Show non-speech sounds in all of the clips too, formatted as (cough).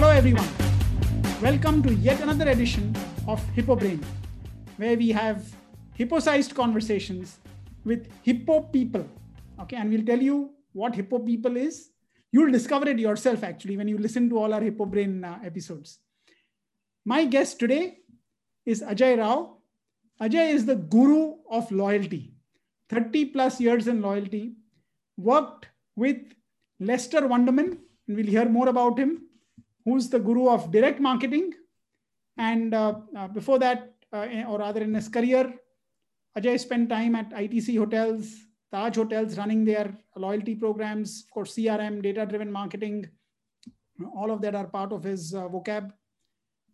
Hello, everyone. Welcome to yet another edition of Hippo Brain, where we have hippo-sized conversations with hippo people. Okay, and we'll tell you what hippo people is. You'll discover it yourself actually when you listen to all our Hippo Brain uh, episodes. My guest today is Ajay Rao. Ajay is the guru of loyalty. 30 plus years in loyalty, worked with Lester Wunderman, and we'll hear more about him, who's the guru of direct marketing. And uh, uh, before that, uh, or rather in his career, Ajay spent time at ITC Hotels, Taj Hotels, running their loyalty programs, of course, CRM, data driven marketing. All of that are part of his uh, vocab.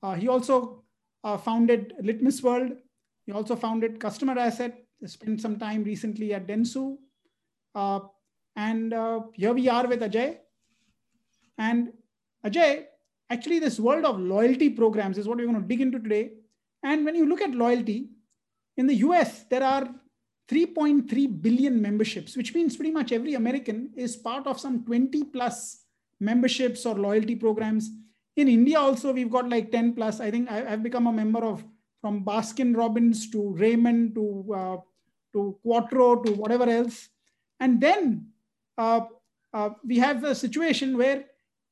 Uh, he also uh, founded Litmus World. He also founded Customer Asset. Spent some time recently at Dentsu. and here we are with Ajay. And Ajay, actually, this world of loyalty programs is what we're going to dig into today. And when you look at loyalty, in the US, there are 3.3 billion memberships, which means pretty much every American is part of some 20 plus memberships or loyalty programs. In India, also, we've got like 10 plus. I think I, have become a member of from Baskin Robbins to Raymond to, uh, to Quattro to whatever else. And then uh, uh, we have a situation where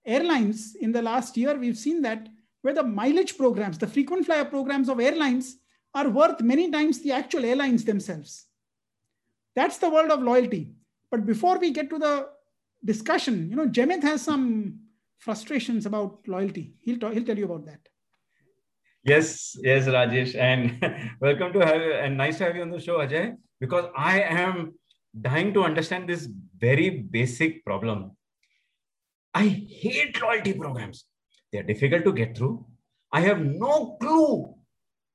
airlines in the last year, we've seen that where the mileage programs, the frequent flyer programs of airlines are worth many times the actual airlines themselves. That's the world of loyalty. But before we get to the discussion, you know, Jemith has some frustrations about loyalty. He'll, he'll tell you about that. Yes, yes, Rajesh. And (laughs) welcome to have and nice to have you on the show, Ajay, because I am dying to understand this very basic problem. I hate loyalty programs. They're difficult to get through. I have no clue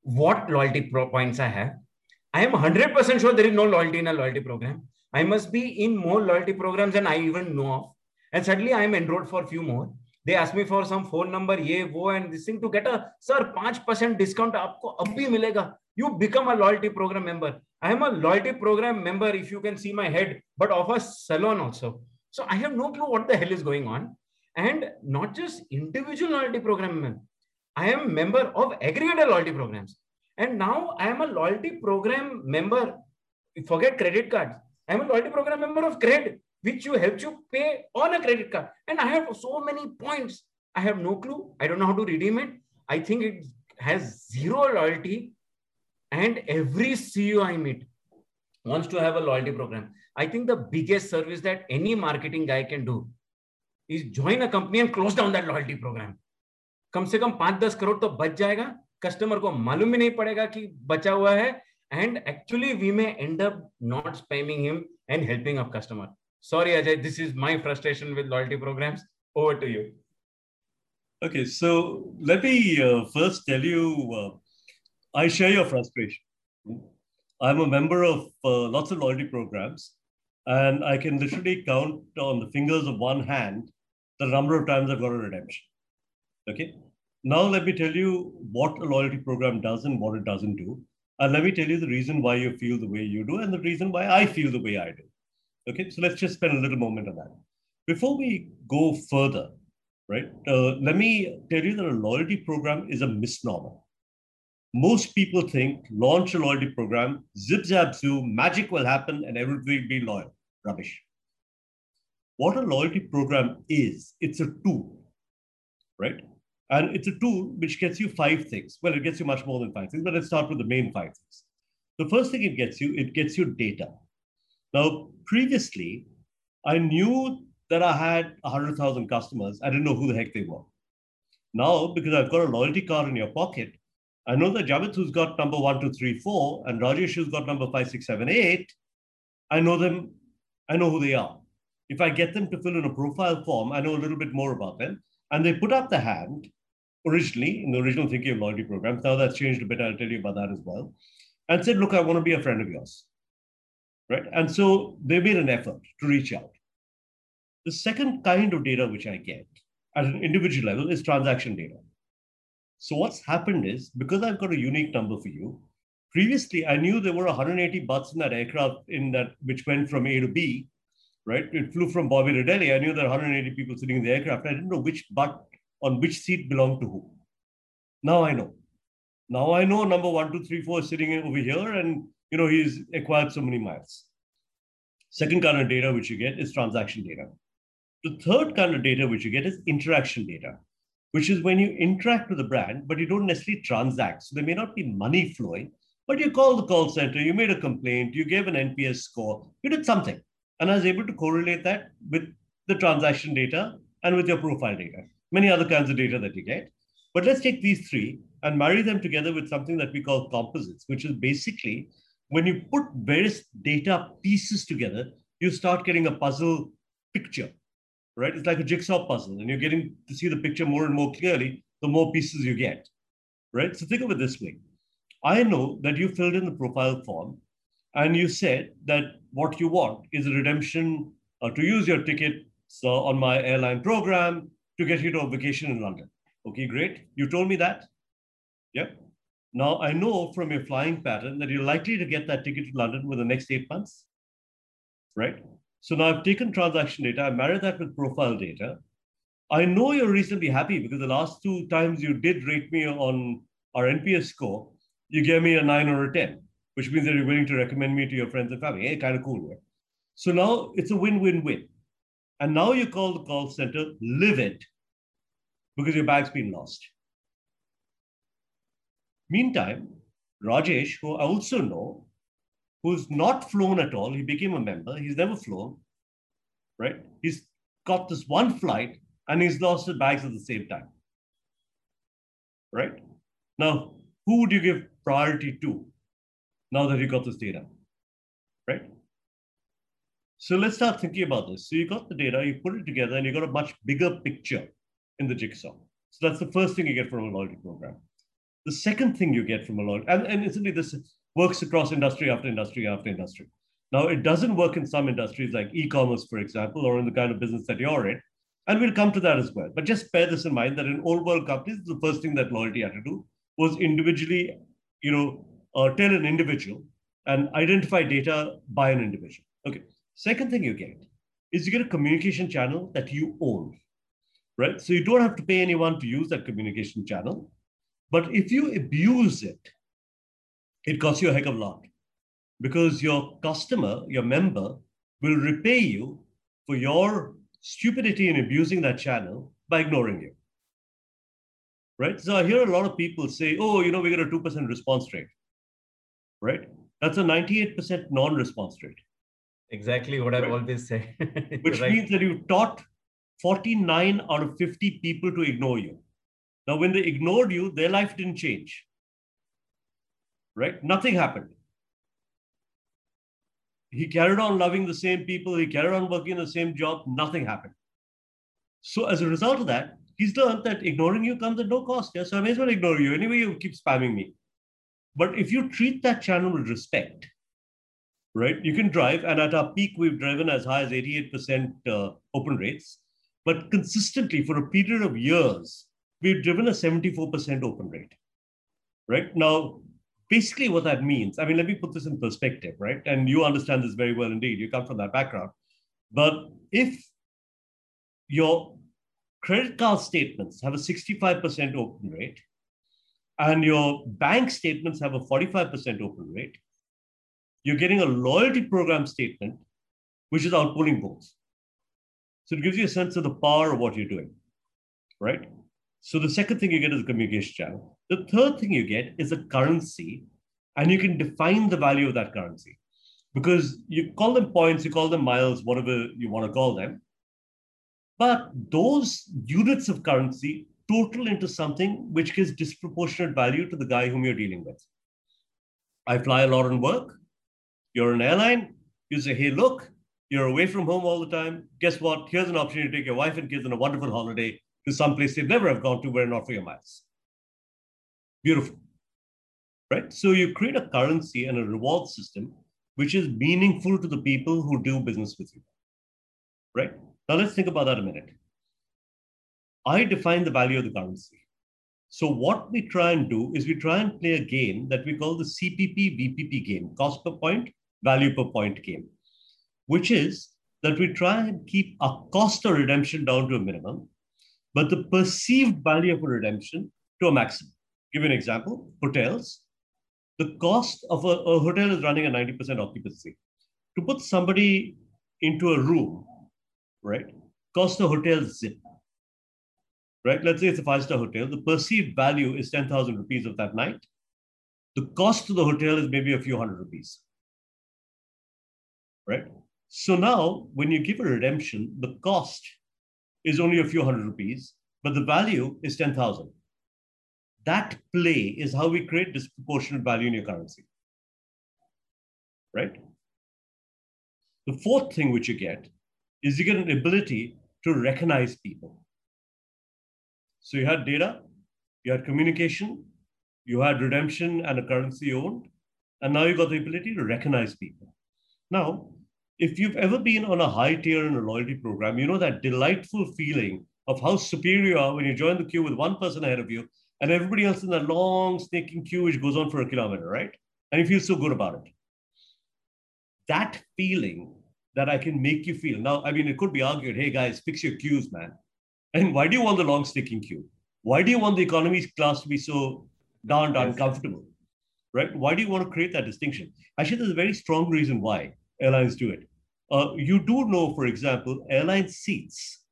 what loyalty points I have. I am 100% sure there is no loyalty in a loyalty program. I must be in more loyalty programs than I even know of. And suddenly I am enrolled for a few more. They ask me for some phone number, ye, wo, and this thing to get a, sir, 5% discount aapko ab milega. You become a loyalty program member. I am a loyalty program member, if you can see my head, but of a salon also. So I have no clue what the hell is going on. And not just individual loyalty program. I am member of aggregator loyalty programs. And now I am a loyalty program member. Forget credit cards. I am a loyalty program member of credit, which you helps you pay on a credit card. And I have so many points. I have no clue. I don't know how to redeem it. I think it has zero loyalty. And every CEO I meet wants to have a loyalty program. I think the biggest service that any marketing guy can do is join a company and close down that loyalty program. कम से कम पांच दस करोड़ तो बच जाएगा customer को मालूम ही नहीं पड़ेगा कि बचा हुआ है and actually we may end up not spamming him and helping our customer sorry ajay this is my frustration with loyalty programs over to you okay so let me uh, first tell you uh, i share your frustration i'm a member of uh, lots of loyalty programs and i can literally count on the fingers of one hand the number of times i've got a redemption okay now, let me tell you what a loyalty program does and what it doesn't do. And let me tell you the reason why you feel the way you do and the reason why I feel the way I do. Okay, so let's just spend a little moment on that. Before we go further, right, uh, let me tell you that a loyalty program is a misnomer. Most people think launch a loyalty program, zip zap zoo, magic will happen and everybody will be loyal. Rubbish. What a loyalty program is, it's a tool, right? And it's a tool which gets you five things. Well, it gets you much more than five things, but let's start with the main five things. The first thing it gets you, it gets you data. Now, previously, I knew that I had 100,000 customers. I didn't know who the heck they were. Now, because I've got a loyalty card in your pocket, I know that Javed, who's got number one, two, three, four, and Rajesh, who's got number five, six, seven, eight, I know them, I know who they are. If I get them to fill in a profile form, I know a little bit more about them. And they put up the hand, originally in the original thinking of loyalty programs. Now that's changed a bit. I'll tell you about that as well. And said, look, I want to be a friend of yours. Right. And so they made an effort to reach out. The second kind of data which I get at an individual level is transaction data. So what's happened is because I've got a unique number for you, previously I knew there were 180 butts in that aircraft in that which went from A to B, right? It flew from Bombay to Delhi. I knew there were 180 people sitting in the aircraft. I didn't know which butt on which seat belonged to who. Now I know. Now I know number one, two, three, four is sitting over here, and you know he's acquired so many miles. Second kind of data which you get is transaction data. The third kind of data which you get is interaction data, which is when you interact with a brand, but you don't necessarily transact. So there may not be money flowing, but you call the call center, you made a complaint, you gave an NPS score, you did something. And I was able to correlate that with the transaction data and with your profile data, many other kinds of data that you get. But let's take these three and marry them together with something that we call composites, which is basically when you put various data pieces together, you start getting a puzzle picture, right? It's like a jigsaw puzzle, and you're getting to see the picture more and more clearly the more pieces you get, right? So think of it this way. I know that you filled in the profile form and you said that what you want is a redemption uh, to use your ticket so on my airline program to get you to a vacation in London. Okay, great. You told me that. Yep. Now I know from your flying pattern that you're likely to get that ticket to London within the next eight months, right? So now I've taken transaction data, I married that with profile data. I know you're reasonably happy because the last two times you did rate me on our NPS score, you gave me a nine or a 10, which means that you're willing to recommend me to your friends and family. Hey, kind of cool, right? So now it's a win-win-win. And now you call the call center livid because your bag's been lost. Meantime, Rajesh, who I also know, who's not flown at all, he became a member, he's never flown, right? He's got this one flight and he's lost his bags at the same time, right? Now, who would you give priority to now that you got this data, right? So let's start thinking about this. So you got the data, you put it together, and you got a much bigger picture in the jigsaw. So that's the first thing you get from a loyalty program. The second thing you get from a loyalty, and, and incidentally, this works across industry after industry after industry. Now, it doesn't work in some industries like e-commerce, for example, or in the kind of business that you're in. And we'll come to that as well. But just bear this in mind that in old world companies, the first thing that loyalty had to do was individually, you know, uh, tell an individual and identify data by an individual. Okay. Second thing you get is you get a communication channel that you own, right? So you don't have to pay anyone to use that communication channel. But if you abuse it, it costs you a heck of a lot because your customer, your member, will repay you for your stupidity in abusing that channel by ignoring you. Right? So I hear a lot of people say, oh, you know, we got a 2% response rate. Right? That's a 98% non response rate. Exactly what I've always said. (laughs) Which right. means that you taught 49 out of 50 people to ignore you. Now, when they ignored you, their life didn't change. Right? Nothing happened. He carried on loving the same people, he carried on working the same job, nothing happened. So, as a result of that, he's learned that ignoring you comes at no cost. Yeah? So, I may as well ignore you. Anyway, you keep spamming me. But if you treat that channel with respect, right? You can drive, and at our peak, we've driven as high as 88% uh, open rates. But consistently, for a period of years, we've driven a 74% open rate, right? Now, basically, what that means, I mean, let me put this in perspective, right? And you understand this very well indeed. You come from that background. But if your credit card statements have a 65% open rate, and your bank statements have a 45% open rate, you're getting a loyalty program statement, which is outpulling both. So it gives you a sense of the power of what you're doing, right? So the second thing you get is a communication channel. The third thing you get is a currency, and you can define the value of that currency because you call them points, you call them miles, whatever you want to call them. But those units of currency total into something which gives disproportionate value to the guy whom you're dealing with. I fly a lot on work. You're an airline, you say, hey, look, you're away from home all the time. Guess what? Here's an opportunity to take your wife and kids on a wonderful holiday to some place they'd never have gone to were not for your miles. Beautiful. Right? So you create a currency and a reward system which is meaningful to the people who do business with you. Right? Now let's think about that a minute. I define the value of the currency. So what we try and do is we try and play a game that we call the CPP VPP game, cost per point, value per point game, which is that we try and keep our cost of redemption down to a minimum but the perceived value of a redemption to a maximum. Give you an example hotels. The cost of a, a hotel is running a 90% occupancy. To put somebody into a room, right, cost the hotel zip. Right? Let's say it's a five star hotel. The perceived value is 10,000 rupees of that night. The cost to the hotel is maybe a few hundred rupees. Right? So now, when you give a redemption, the cost is only a few hundred rupees, but the value is 10,000. That play is how we create disproportionate value in your currency. Right? The fourth thing which you get is you get an ability to recognize people. So you had data, you had communication, you had redemption and a currency owned, and now you got the ability to recognize people. Now, if you've ever been on a high tier in a loyalty program, you know that delightful feeling of how superior you are when you join the queue with one person ahead of you and everybody else in that long snaking queue which goes on for a kilometer, right? And you feel so good about it. That feeling that I can make you feel. Now, I mean, it could be argued, hey guys, fix your queues, man. And why do you want the long snaking queue? Why do you want the economy class to be so darned uncomfortable? Right? Why do you want to create that distinction? Actually, there's a very strong reason why airlines do it. Uh, you do know, for example, airline seats,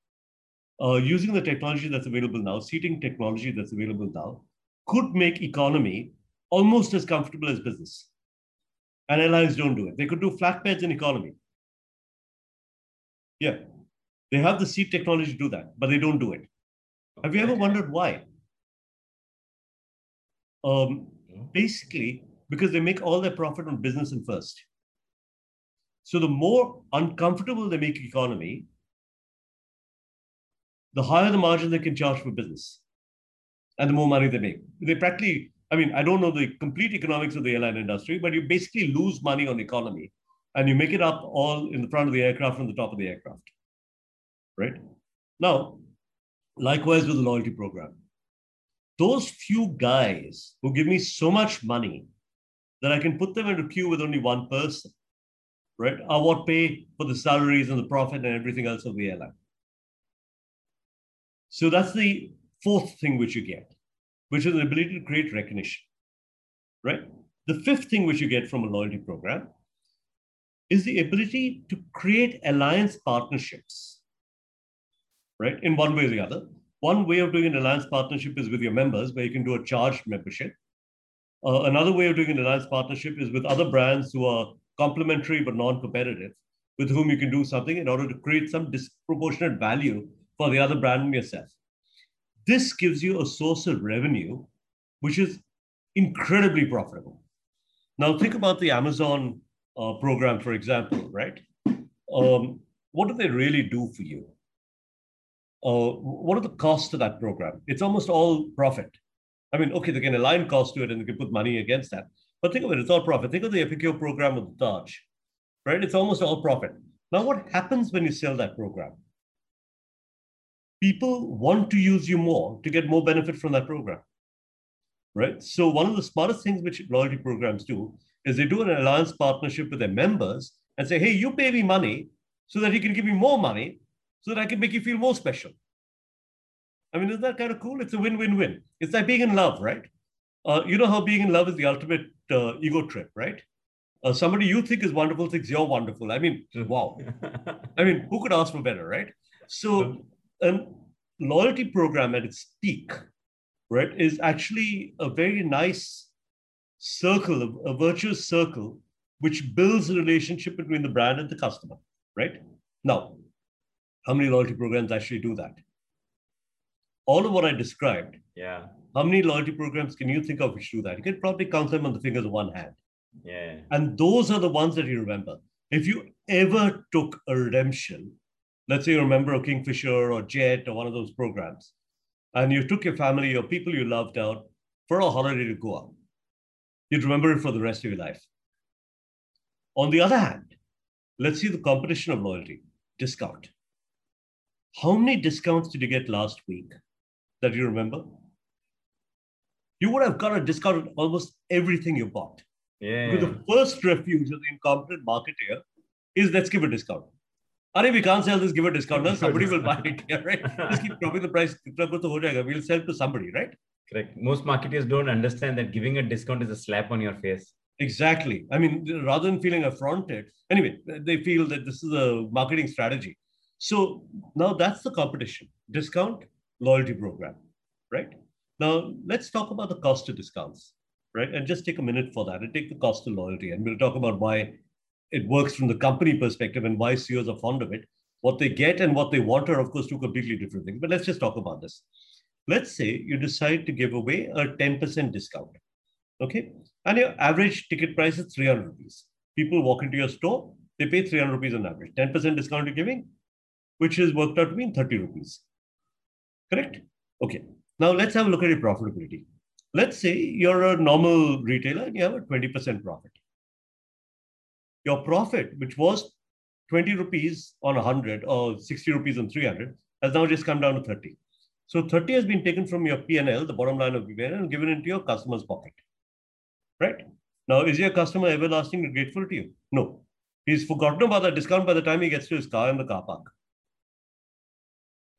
uh, using the technology that's available now, seating technology that's available now, could make economy almost as comfortable as business. And airlines don't do it. They could do flatbeds in economy. Yeah, they have the seat technology to do that, but they don't do it. Have you ever wondered why? Um, basically, because they make all their profit on business and first. So the more uncomfortable they make economy, the higher the margin they can charge for business and the more money they make. They practically, I mean, I don't know the complete economics of the airline industry, but you basically lose money on economy and you make it up all in the front of the aircraft and the top of the aircraft. Right? Now, likewise with the loyalty program. Those few guys who give me so much money that I can put them in a queue with only one person right, are what pay for the salaries and the profit and everything else of the airline. So that's the fourth thing which you get, which is the ability to create recognition, right? The fifth thing which you get from a loyalty program is the ability to create alliance partnerships, right? In one way or the other. One way of doing an alliance partnership is with your members, where you can do a charged membership. Uh, another way of doing an alliance partnership is with other brands who are complementary but non-competitive, with whom you can do something in order to create some disproportionate value for the other brand and yourself. This gives you a source of revenue which is incredibly profitable. Now think about the Amazon uh, program, for example, right? Um, what do they really do for you? Uh, what are the costs to that program? It's almost all profit. I mean, okay, they can align costs to it and they can put money against that. But think of it, it's all profit. Think of the Epicure program with the Taj, right? It's almost all profit. Now, what happens when you sell that program? People want to use you more to get more benefit from that program, right? So one of the smartest things which loyalty programs do is they do an alliance partnership with their members and say, hey, you pay me money so that you can give me more money so that I can make you feel more special. I mean, isn't that kind of cool? It's a win-win-win. It's like being in love, right? Uh, you know how being in love is the ultimate uh, ego trip, right? Uh, somebody you think is wonderful thinks you're wonderful. I mean, wow. (laughs) I mean, who could ask for better, right? So, a loyalty program at its peak, right, is actually a very nice circle, a virtuous circle, which builds a relationship between the brand and the customer, right? Now, how many loyalty programs actually do that? All of what I described yeah how many loyalty programs can you think of which do that? You can probably count them on the fingers of one hand. Yeah. And those are the ones that you remember. If you ever took a redemption, let's say you're a member of Kingfisher or Jet or one of those programs, and you took your family or people you loved out for a holiday to go out, you'd remember it for the rest of your life. On the other hand, let's see the competition of loyalty discount. How many discounts did you get last week that you remember? You would have got a discount on almost everything you bought. Yeah. Because the first refuge of the incompetent marketer is let's give a discount. Are we can't sell this, give a discount. Now somebody will buy it, yeah, right? (laughs) Just keep dropping the price. We'll sell to somebody, right? Correct. Most marketers don't understand that giving a discount is a slap on your face. Exactly. I mean, rather than feeling affronted, anyway, they feel that this is a marketing strategy. So now that's the competition discount, loyalty program, right? Now let's talk about the cost of discounts, right? And just take a minute for that and take the cost of loyalty. And we'll talk about why it works from the company perspective and why CEOs are fond of it. What they get and what they want are, of course, two completely different things. But let's just talk about this. Let's say you decide to give away a 10% discount. Okay. And your average ticket price is 300 rupees. People walk into your store, they pay 300 rupees on average. 10% discount you're giving, which is worked out to be 30 rupees. Correct? Okay. Now let's have a look at your profitability. Let's say you're a normal retailer and you have a 20% profit your profit, which was 20 rupees on 100 or 60 rupees on 300, has now just come down to 30. So 30 has been taken from your P&L, the bottom line of your and given into your customer's pocket. Right? Now, is your customer everlastingly grateful to you? No. He's forgotten about that discount by the time he gets to his car in the car park.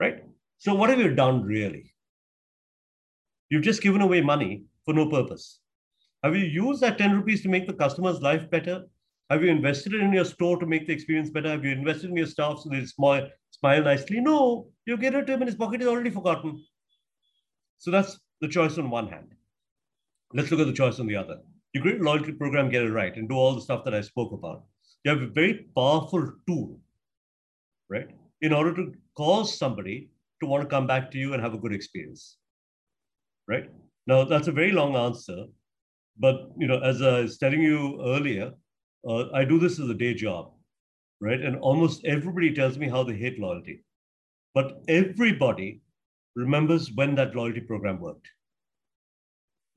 Right? So what have you done really? You've just given away money for no purpose. Have you used that 10 rupees to make the customer's life better? Have you invested in your store to make the experience better? Have you invested in your staff so they smile, smile nicely? No, you get it to him and his pocket is already forgotten. So that's the choice on one hand. Let's look at the choice on the other. You create a loyalty program, get it right, and do all the stuff that I spoke about. You have a very powerful tool, right? In order to cause somebody to want to come back to you and have a good experience, right? Now, that's a very long answer. But, you know, as I was telling you earlier, uh, I do this as a day job, right? And almost everybody tells me how they hate loyalty. But everybody remembers when that loyalty program worked,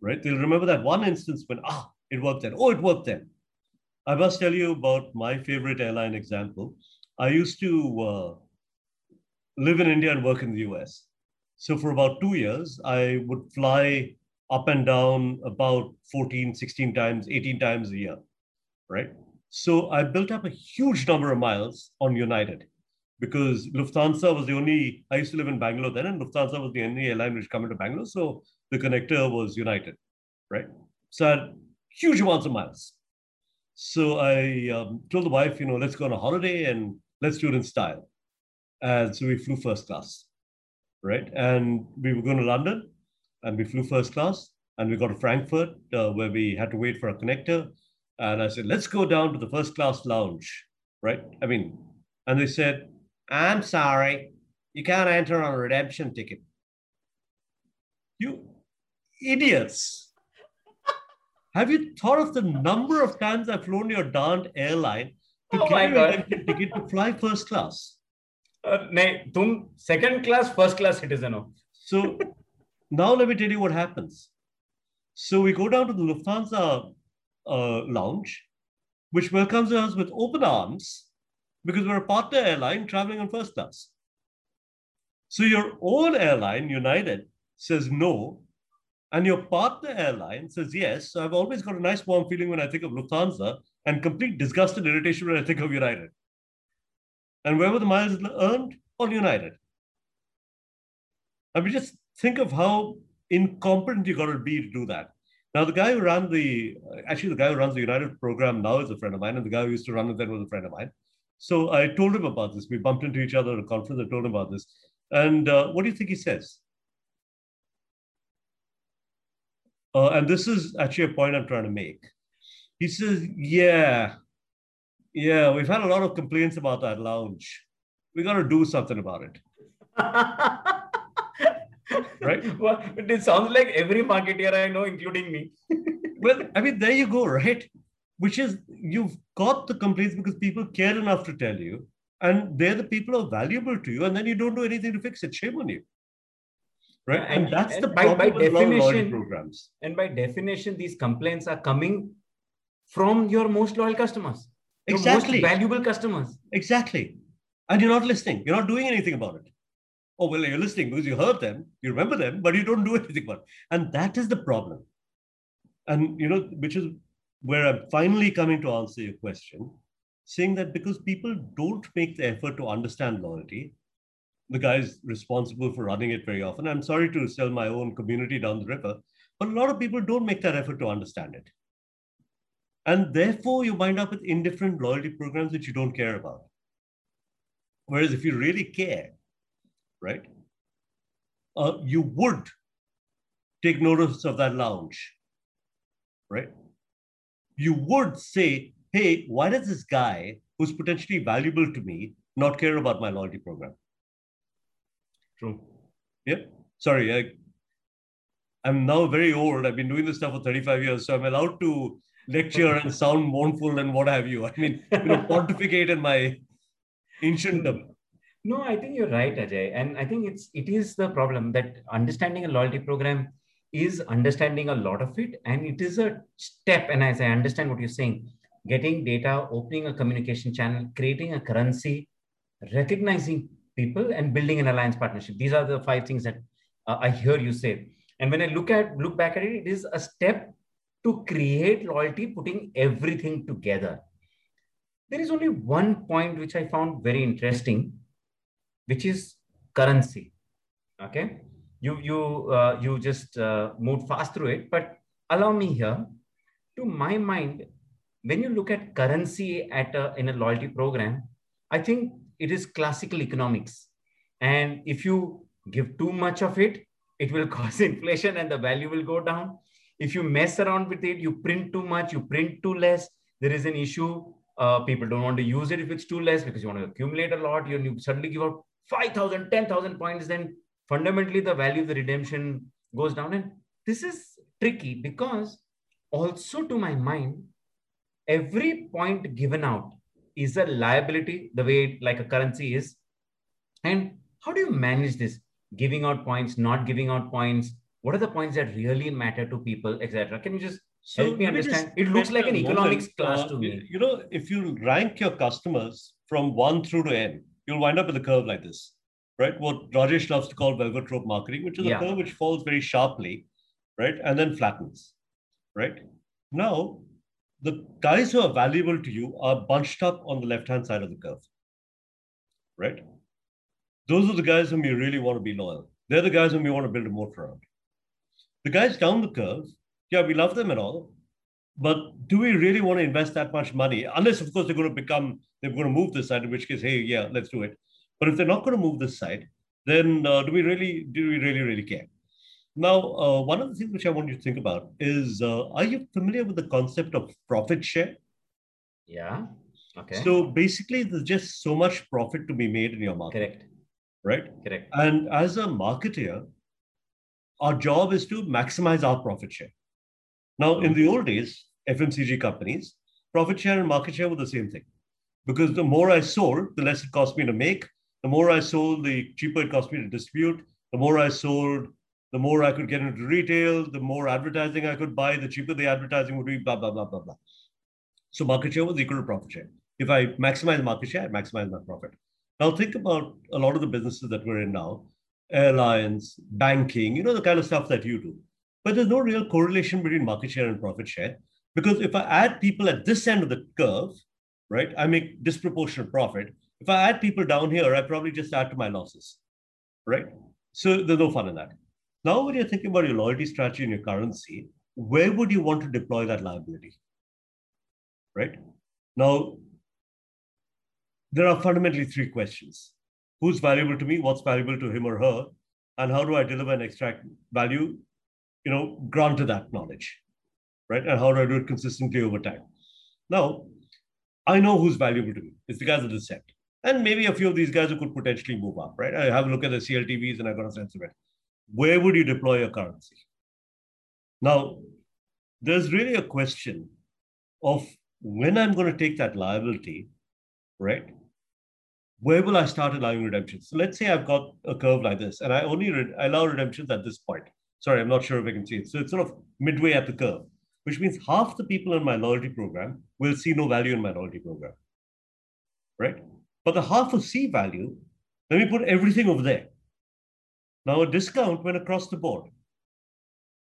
right? They'll remember that one instance when, ah, it worked then. Oh, it worked then. I must tell you about my favorite airline example. I used to uh, live in India and work in the US. So for about two years, I would fly up and down about 14, 16 times, 18 times a year right? So I built up a huge number of miles on United because Lufthansa was the only, I used to live in Bangalore then, and Lufthansa was the only airline which came into Bangalore. So the connector was United, right? So I had huge amounts of miles. So I um, told the wife, you know, let's go on a holiday and let's do it in style. And so we flew first class, right? And we were going to London and we flew first class and we got to Frankfurt uh, where we had to wait for a connector and I said, let's go down to the first class lounge, right? I mean, and they said, I'm sorry, you can't enter on a redemption ticket. You idiots. (laughs) Have you thought of the number of times I've flown your darned airline to oh get a redemption ticket to fly first class? Uh, नहीं तुम second class first class citizen हो so (laughs) now let me tell you what happens so we go down to the lufthansa uh, lounge, which welcomes us with open arms because we're a partner airline traveling on first class. So your own airline, United, says no, and your partner airline says yes. So I've always got a nice warm feeling when I think of Lufthansa and complete disgust and irritation when I think of United. And where were the miles earned? On United. I mean, just think of how incompetent you got to be to do that. Now, the guy who ran the, actually, the guy who runs the United program now is a friend of mine, and the guy who used to run it then was a friend of mine. So I told him about this. We bumped into each other at a conference. I told him about this. And uh, what do you think he says? Uh, and this is actually a point I'm trying to make. He says, Yeah, yeah, we've had a lot of complaints about that lounge. We got to do something about it. (laughs) right? Well, it sounds like every marketer I know, including me. (laughs) well, I mean, there you go, right? Which is you've got the complaints because people care enough to tell you, and they're the people who are valuable to you, and then you don't do anything to fix it. Shame on you. Right. And, and that's and the by, by definition programs. And by definition, these complaints are coming from your most loyal customers. Your exactly. most valuable customers. Exactly. And you're not listening. You're not doing anything about it oh, well, you're listening because you heard them, you remember them, but you don't do (laughs) anything about it. And that is the problem. And, you know, which is where I'm finally coming to answer your question. saying that because people don't make the effort to understand loyalty, the guy's responsible for running it very often. I'm sorry to sell my own community down the river, but a lot of people don't make that effort to understand it. And therefore, you wind up with indifferent loyalty programs that you don't care about. Whereas if you really care, right, uh, you would take notice of that lounge, right? You would say, hey, why does this guy who's potentially valuable to me not care about my loyalty program? True. Yeah. Sorry, I, I'm now very old. I've been doing this stuff for 35 years, so I'm allowed to lecture and sound mournful and what have you. I mean, you know, pontificate in my ancientdom. No, I think you're right, Ajay. And I think it's it is the problem that understanding a loyalty program is understanding a lot of it. And it is a step. And as I understand what you're saying, getting data, opening a communication channel, creating a currency, recognizing people and building an alliance partnership. These are the five things that uh, I hear you say. And when I look at look back at it, it is a step to create loyalty, putting everything together. There is only one point which I found very interesting, which is currency. Okay, you you uh, you just uh, moved fast through it, but allow me here. To my mind, when you look at currency at a, in a loyalty program, I think it is classical economics, and if you give too much of it, it will (laughs) cause inflation and the value will go down if you mess around with it, you print too much, you print too less, there is an issue. Uh, people don't want to use it if it's too less because you want to accumulate a lot. You, you suddenly give out 5,000, 10,000 points, then fundamentally the value of the redemption goes down. And this is tricky because also to my mind, every point given out is a liability the way like a currency is. And how do you manage this? Giving out points, not giving out points, what are the points that really matter to people, etc. Can you just so help me understand? It looks like an economics moment, class uh, to me. You know, if you rank your customers from one through to n, you'll wind up with a curve like this, right? What Rajesh loves to call velvet rope marketing, which is yeah. a curve which falls very sharply, right, and then flattens, right? Now, the guys who are valuable to you are bunched up on the left-hand side of the curve, right? Those are the guys whom you really want to be loyal. They're the guys whom you want to build a moat around. The guys down the curve, yeah, we love them and all, but do we really want to invest that much money? Unless, of course, they're going to become, they're going to move this side, in which case, hey, yeah, let's do it. But if they're not going to move this side, then uh, do we really, do we really, really care? Now, uh, one of the things which I want you to think about is, uh, are you familiar with the concept of profit share? Yeah. Okay. So basically, there's just so much profit to be made in your market. Correct. Right. Correct. And as a marketer, our job is to maximize our profit share. Now, in hmm. the old days, FMCG companies, profit share and market share were the same thing. Because the more I sold, the less it cost me to make. The more I sold, the cheaper it cost me to distribute. The more I sold, the more I could get into retail, the more advertising I could buy, the cheaper the advertising would be, blah, blah, blah, blah, blah. So market share was equal to profit share. If I maximize market share, I maximize my profit. Now think about a lot of the businesses that we're in now airlines, banking, you know, the kind of stuff that you do. But there's no real correlation between market share and profit share. Because if I add people at this end of the curve, right, I make disproportionate profit. If I add people down here, I probably just add to my losses, right? So there's no fun in that. Now, when you're thinking about your loyalty strategy and your currency, where would you want to deploy that liability? Right? Now, there are fundamentally three questions who's valuable to me, what's valuable to him or her, and how do I deliver and extract value, you know, granted that knowledge, right? And how do I do it consistently over time? Now, I know who's valuable to me. It's the guys at the set. And maybe a few of these guys who could potentially move up, right? I have a look at the CLTVs and I got a sense of it. Where would you deploy your currency? Now, there's really a question of when I'm going to take that liability, right? Where will I start allowing redemptions? So let's say I've got a curve like this, and I only re- I allow redemptions at this point. Sorry, I'm not sure if I can see it. So it's sort of midway at the curve, which means half the people in my loyalty program will see no value in my loyalty program, right? But the half who see value, let me put everything over there. Now a discount went across the board.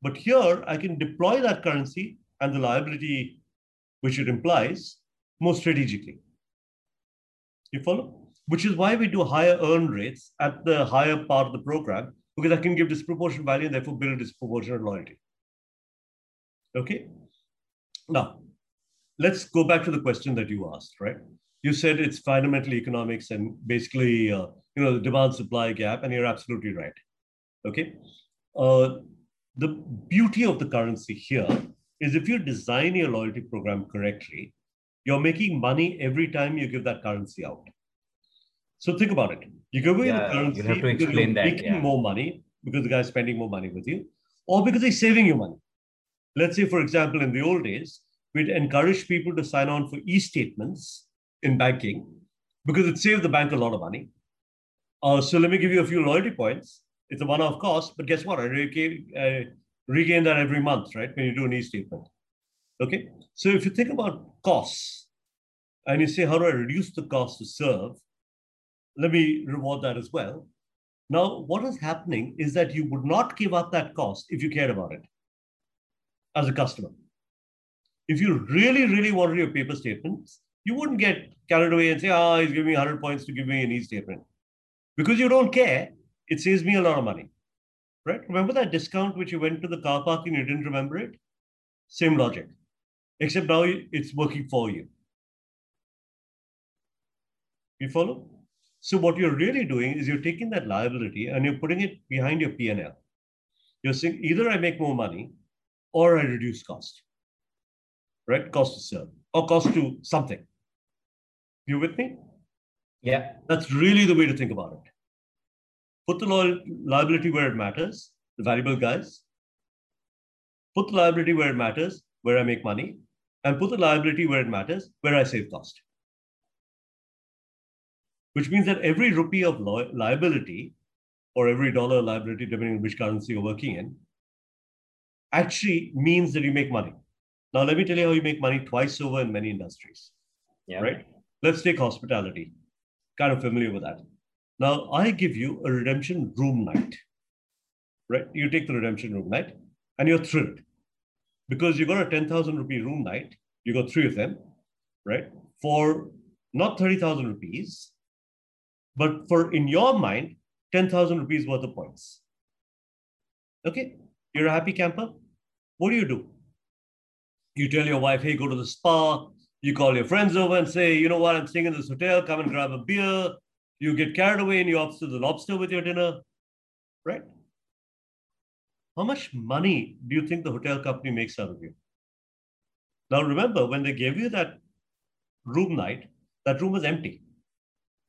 But here I can deploy that currency and the liability which it implies more strategically. You follow? Which is why we do higher earn rates at the higher part of the program, because I can give disproportionate value and therefore build disproportionate loyalty. Okay. Now, let's go back to the question that you asked, right? You said it's fundamental economics and basically, uh, you know, the demand supply gap, and you're absolutely right. Okay. Uh, the beauty of the currency here is if you design your loyalty program correctly, you're making money every time you give that currency out. So think about it. You give away yeah, the currency you have to explain that, making yeah. more money because the guy's spending more money with you, or because he's saving you money. Let's say, for example, in the old days, we'd encourage people to sign on for e-statements in banking because it saved the bank a lot of money. Uh, so let me give you a few loyalty points. It's a one-off cost, but guess what? I regain, uh, regain that every month, right? When you do an e-statement. Okay. So if you think about costs and you say, how do I reduce the cost to serve? Let me reward that as well. Now, what is happening is that you would not give up that cost if you cared about it as a customer. If you really, really wanted your paper statements, you wouldn't get carried away and say, ah, oh, he's giving me 100 points to give me an e-statement. Because you don't care, it saves me a lot of money. Right? Remember that discount which you went to the car park and you didn't remember it? Same logic, except now it's working for you. You follow? So what you're really doing is you're taking that liability and you're putting it behind your P&L. You're saying either I make more money or I reduce cost, right? Cost to serve or cost to something. You with me? Yeah. That's really the way to think about it. Put the liability where it matters, the valuable guys. Put the liability where it matters, where I make money, and put the liability where it matters, where I save cost. Which means that every rupee of li liability, or every dollar liability, depending on which currency you're working in, actually means that you make money. Now, let me tell you how you make money twice over in many industries. Yeah. Right? Let's take hospitality. Kind of familiar with that. Now, I give you a redemption room night, right? You take the redemption room night and you're thrilled because you got a 10,000 rupee room night. You got three of them, right? For not 30,000 rupees, but for in your mind, 10,000 rupees worth of points. Okay, you're a happy camper. What do you do? You tell your wife, hey, go to the spa. You call your friends over and say, you know what, I'm staying in this hotel, come and grab a beer you get carried away and you to the lobster with your dinner, right? How much money do you think the hotel company makes out of you? Now, remember, when they gave you that room night, that room was empty.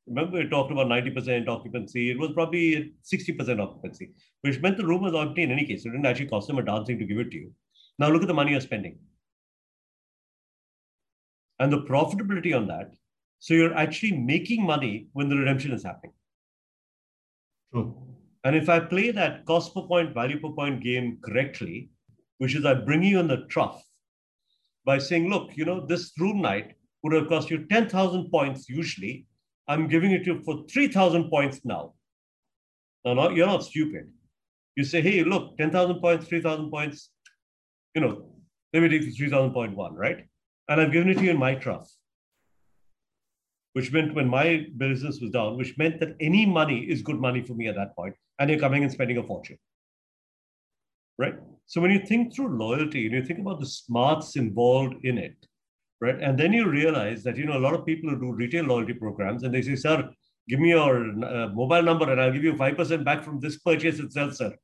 Remember, we talked about 90% occupancy. It was probably 60% occupancy, which meant the room was empty in any case. It didn't actually cost them a darn thing to give it to you. Now, look at the money you're spending. And the profitability on that so you're actually making money when the redemption is happening. True. And if I play that cost per point, value per point game correctly, which is I bring you in the trough by saying, look, you know, this room night would have cost you 10,000 points usually. I'm giving it to you for 3,000 points now. Now, no, you're not stupid. You say, hey, look, 10,000 points, 3,000 points, you know, let me take the 3,000.1, right? And I've given it to you in my trough which meant when my business was down, which meant that any money is good money for me at that point, and you're coming and spending a fortune. Right? So when you think through loyalty and you think about the smarts involved in it, right? And then you realize that, you know, a lot of people who do retail loyalty programs and they say, sir, give me your uh, mobile number and I'll give you 5% back from this purchase itself, sir.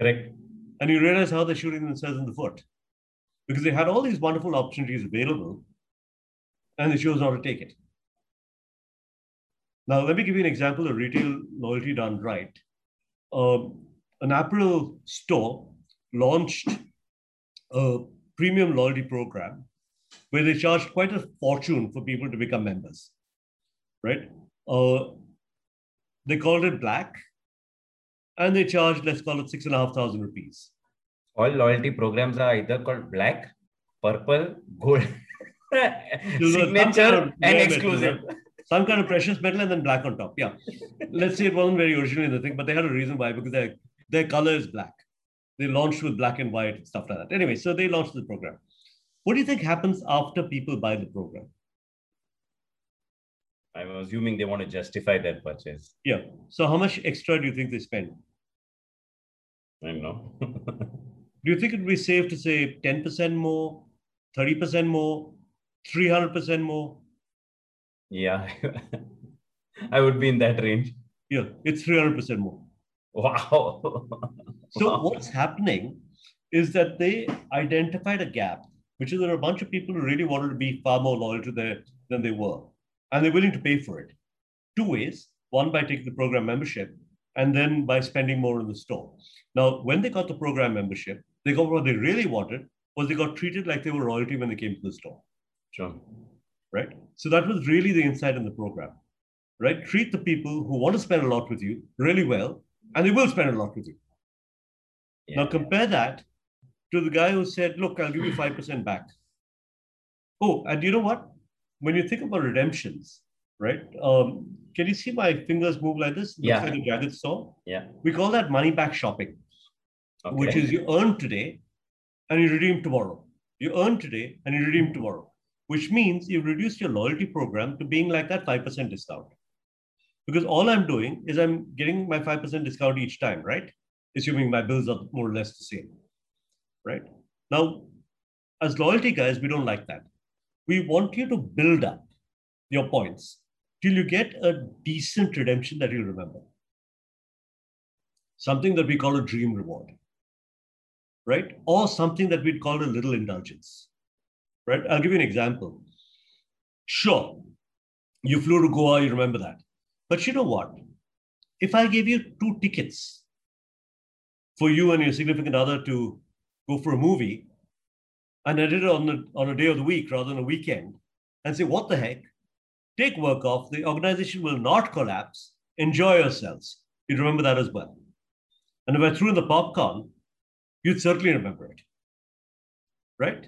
Correct. And you realize how they're shooting themselves in the foot because they had all these wonderful opportunities available and they chose not to take it. Now, let me give you an example of retail loyalty done right. Uh, an apparel store launched a premium loyalty program where they charged quite a fortune for people to become members, right? Uh, they called it black and they charged, let's call it six and a half thousand rupees. All loyalty programs are either called black, purple, gold, (laughs) signature, and exclusive some kind of precious metal and then black on top. Yeah. Let's say it wasn't very originally the thing, but they had a reason why because their, their color is black. They launched with black and white and stuff like that. Anyway, so they launched the program. What do you think happens after people buy the program? I'm assuming they want to justify their purchase. Yeah. So how much extra do you think they spend? I don't know. (laughs) do you think it would be safe to say 10% more, 30% more, 300% more? Yeah, (laughs) I would be in that range. Yeah, it's 300% more. Wow. so (laughs) what's happening is that they identified a gap, which is there are a bunch of people who really wanted to be far more loyal to their than they were, and they're willing to pay for it. Two ways: one by taking the program membership, and then by spending more in the store. Now, when they got the program membership, they got what they really wanted was they got treated like they were royalty when they came to the store. Sure. Right. So that was really the insight in the program. Right. Treat the people who want to spend a lot with you really well, and they will spend a lot with you. Yeah. Now compare that to the guy who said, "Look, I'll give you five percent back." Oh, and you know what? When you think about redemptions, right? Um, can you see my fingers move like this? Looks Yeah. like a jagged saw. Yeah. We call that money back shopping, Okay. which is you earn today and you redeem tomorrow. You earn today and you redeem tomorrow, which means you've reduced your loyalty program to being like that 5% discount. Because all I'm doing is I'm getting my 5% discount each time, right? Assuming my bills are more or less the same, right? Now, as loyalty guys, we don't like that. We want you to build up your points till you get a decent redemption that you'll remember. Something that we call a dream reward, right? Or something that we'd call a little indulgence, right? I'll give you an example. Sure, you flew to Goa, you remember that. But you know what? If I gave you two tickets for you and your significant other to go for a movie, and I did it on, a on a day of the week rather than a weekend, and say, what the heck? Take work off. The organization will not collapse. Enjoy yourselves. You'd remember that as well. And if I threw in the popcorn, you'd certainly remember it. Right?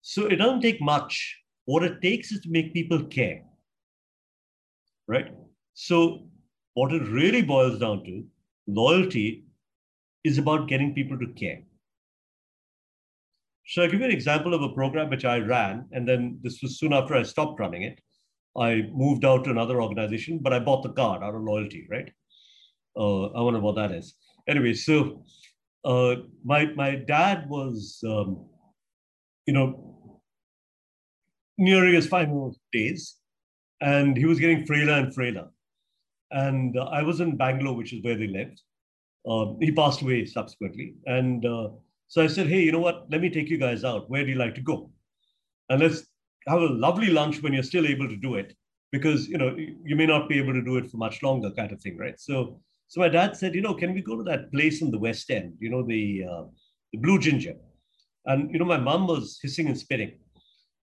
So it doesn't take much. What it takes is to make people care. Right? So what it really boils down to, loyalty is about getting people to care. So I'll give you an example of a program which I ran, and then this was soon after I stopped running it. I moved out to another organization, but I bought the card out of loyalty, right? Uh, I wonder what that is. Anyway, so uh, my my dad was, um, you know, nearing his final days, and he was getting frailer and frailer. And uh, I was in Bangalore, which is where they lived. Um, he passed away subsequently, and uh, so I said, "Hey, you know what? Let me take you guys out. Where do you like to go? And let's have a lovely lunch when you're still able to do it, because you know you may not be able to do it for much longer, kind of thing, right?" So, so my dad said, "You know, can we go to that place in the West End? You know, the uh, the Blue Ginger." And you know, my mom was hissing and spitting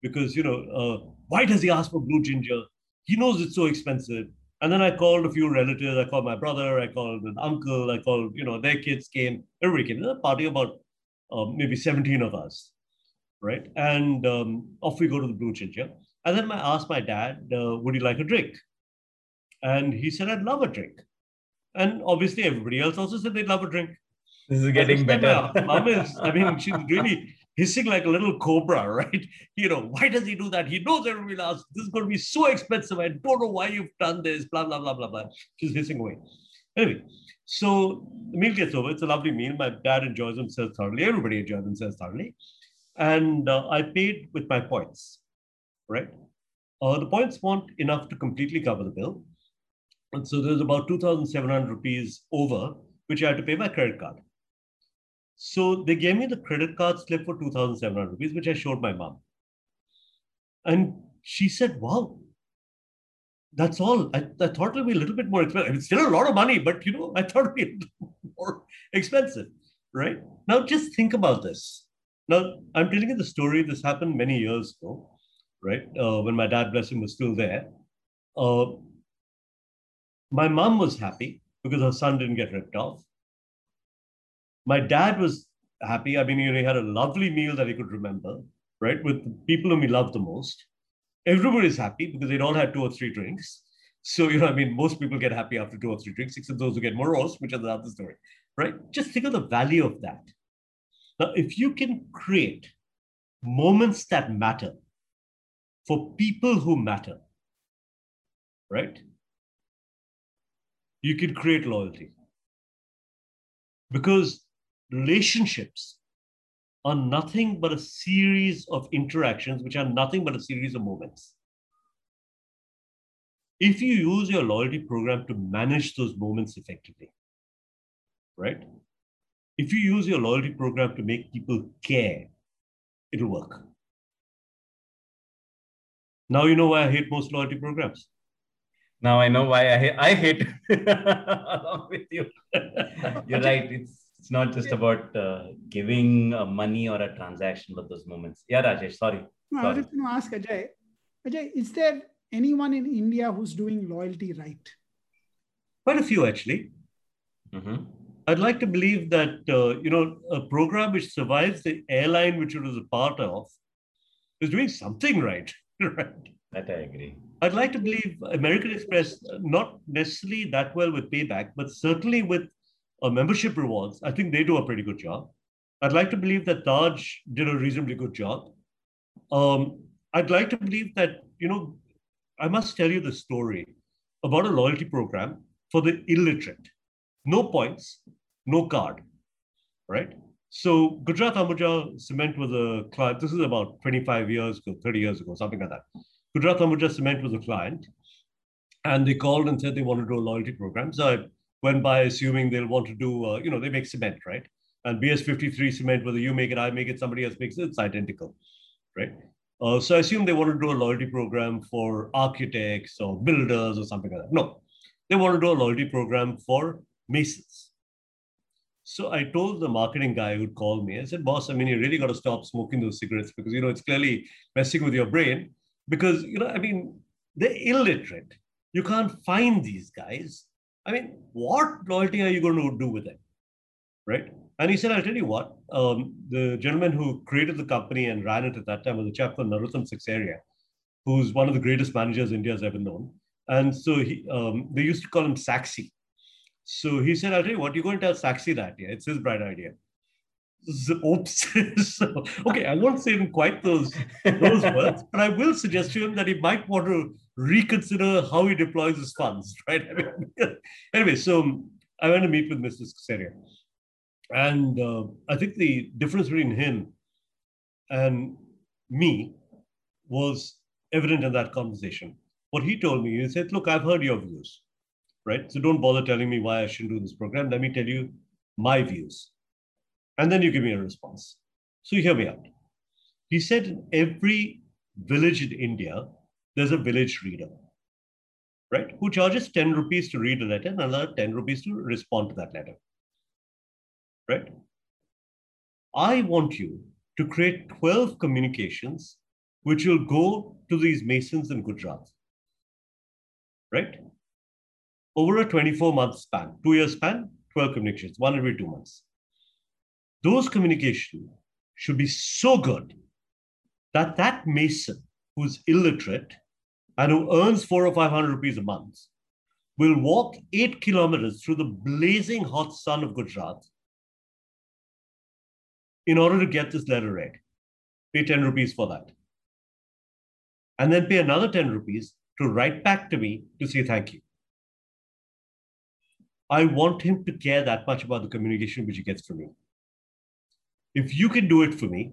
because you know, uh, why does he ask for Blue Ginger? He knows it's so expensive. And then I called a few relatives. I called my brother. I called an uncle. I called, you know, their kids came. Everybody came. There's a party about um, maybe 17 of us, right? And um, off we go to the Blue Ginger. And then I asked my dad, uh, would you like a drink? And he said, I'd love a drink. And obviously, everybody else also said they'd love a drink. This is getting better. Mom is, I mean, she's really hissing like a little cobra, (laughs) right? You know, why does he do that? He knows everybody ask, this is going to be so expensive. I don't know why you've done this, blah, blah, blah, blah, blah. She's hissing away. Anyway, so the meal gets over. It's a lovely meal. My dad enjoys himself thoroughly. Everybody enjoys themselves thoroughly. And uh, I paid with my points, right? Uh, the points weren't enough to completely cover the bill. And so there's about 2,700 rupees over, which I had to pay by credit card. So they gave me the credit card slip for 2,700 rupees, which I showed my mom. And she said, wow, that's all. I, I thought it would be a little bit more expensive. It's still a lot of money, but you know, I thought it would be (laughs) more expensive, right? Now just think about this. Now, I'm telling you the story. This happened many years ago, right? Uh, when my dad, bless him, was still there. Uh, my mom was happy because her son didn't get ripped off. My dad was happy. I mean, he had a lovely meal that he could remember, right? With the people whom he loved the most. Everybody's happy because they'd all had two or three drinks. So, you know, I mean, most people get happy after two or three drinks, except those who get morose, which is another story, right? Just think of the value of that. Now, if you can create moments that matter for people who matter, right? You can create loyalty. Because relationships are nothing but a series of interactions, which are nothing but a series of moments. If you use your loyalty program to manage those moments effectively, right? If you use your loyalty program to make people care, it'll work. Now you know why I hate most loyalty programs. Now I know why I hate, I hate along (laughs) with you. You're right. It's it's not just about uh, giving uh, money or a transaction, but those moments. Yeah, Rajesh, sorry. No, sorry. I was just going to ask Ajay. Ajay, is there anyone in India who's doing loyalty right? Quite a few, actually. Mm-hmm. I'd like to believe that uh, you know a program which survives the airline which it was a part of is doing something right. (laughs) right. That I agree. I'd like to believe American Express uh, not necessarily that well with payback, but certainly with uh, membership rewards. I think they do a pretty good job. I'd like to believe that Taj did a reasonably good job. Um, I'd like to believe that you know I must tell you the story about a loyalty program for the illiterate no points, no card, right? So Gujarat Ambuja Cement was a client. This is about 25 years ago, 30 years ago, something like that. Gujarat Ambuja Cement was a client, and they called and said they want to do a loyalty program. So I went by assuming they'll want to do, uh, you know, they make cement, right? And BS53 cement, whether you make it, I make it, somebody else makes it, it's identical, right? Uh, so I assume they want to do a loyalty program for architects or builders or something like that. No, they want to do a loyalty program for Masons. So I told the marketing guy who'd called me, I said, boss, I mean, you really got to stop smoking those cigarettes because, you know, it's clearly messing with your brain because, you know, I mean, they're illiterate. You can't find these guys. I mean, what loyalty are you going to do with it? Right. And he said, I'll tell you what, um, the gentleman who created the company and ran it at that time was a chap called Narottam Seksaria, who's one of the greatest managers India's ever known. And so he, um, they used to call him Saxy so he said, I'll tell you what, you're going to tell Saxy that. Yeah, it's his bright idea. So, oops. (laughs) so, okay, I won't say him quite those, those words, but I will suggest to him that he might want to reconsider how he deploys his funds, (laughs) right? I mean, (laughs) anyway, so I went to meet with Mr. Seksaria. And uh, I think the difference between him and me was evident in that conversation. What he told me, he said, Look, I've heard your views right? So don't bother telling me why I shouldn't do this program. Let me tell you my views. And then you give me a response. So hear me out. He said in every village in India, there's a village reader, right? Who charges 10 rupees to read a letter and another 10 rupees to respond to that letter, right? I want you to create 12 communications which will go to these masons in Gujarat, right? over a 24 month span, two year span, 12 communications, one every two months. Those communications should be so good that that mason who's illiterate and who earns four or 500 rupees a month will walk eight kilometers through the blazing hot sun of Gujarat in order to get this letter read. Pay 10 rupees for that. And then pay another 10 rupees to write back to me to say thank you. I want him to care that much about the communication which he gets from me. If you can do it for me,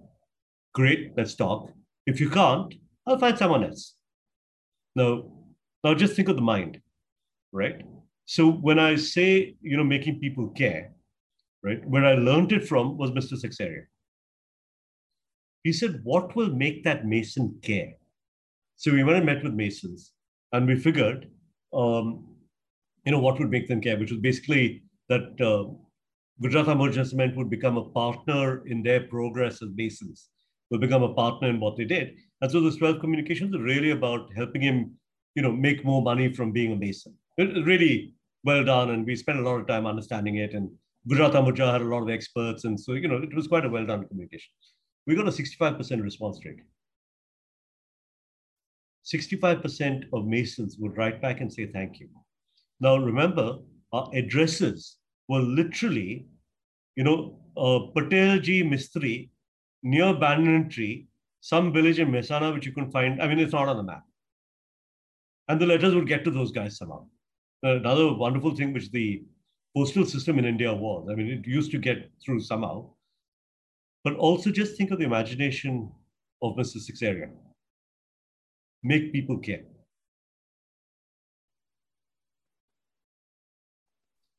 great, let's talk. If you can't, I'll find someone else. Now, now just think of the mind, right? So when I say, you know, making people care, right, where I learned it from was Mr. Seksaria. He said, what will make that Mason care? So we went and met with Masons and we figured um, you know, what would make them care, which was basically that uh, Gujarat Ambuja Cement would become a partner in their progress as Masons, will become a partner in what they did. And so the 12 communications are really about helping him, you know, make more money from being a Mason. It, really well done. And we spent a lot of time understanding it. And Gujarat Ambuja had a lot of experts. And so, you know, it was quite a well done communication. We got a 65% response rate. 65% of Masons would write back and say thank you. Now, remember, our addresses were literally, you know, uh, Patelji Mistri near Banyan Tree, some village in Mesana, which you can find. I mean, it's not on the map. and the letters would get to those guys somehow. Uh, another wonderful thing which the postal system in India was, I mean, it used to get through somehow, but also just think of the imagination of Mr. Seksaria. Make people care.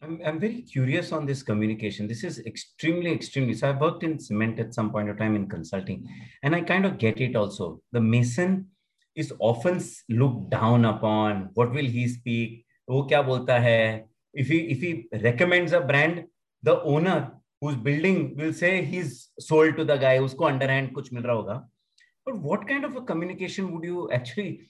I'm, I'm very curious on this communication. This is extremely, extremely. So I've worked in cement at some point of time in consulting, and I kind of get it also. The mason is often looked down upon. What will he speak? वो क्या बोलता है? If he if he recommends a brand, the owner who's building will say he's sold to the guy. उसको underhand कुछ मिल रहा होगा. But what kind of a communication would you actually?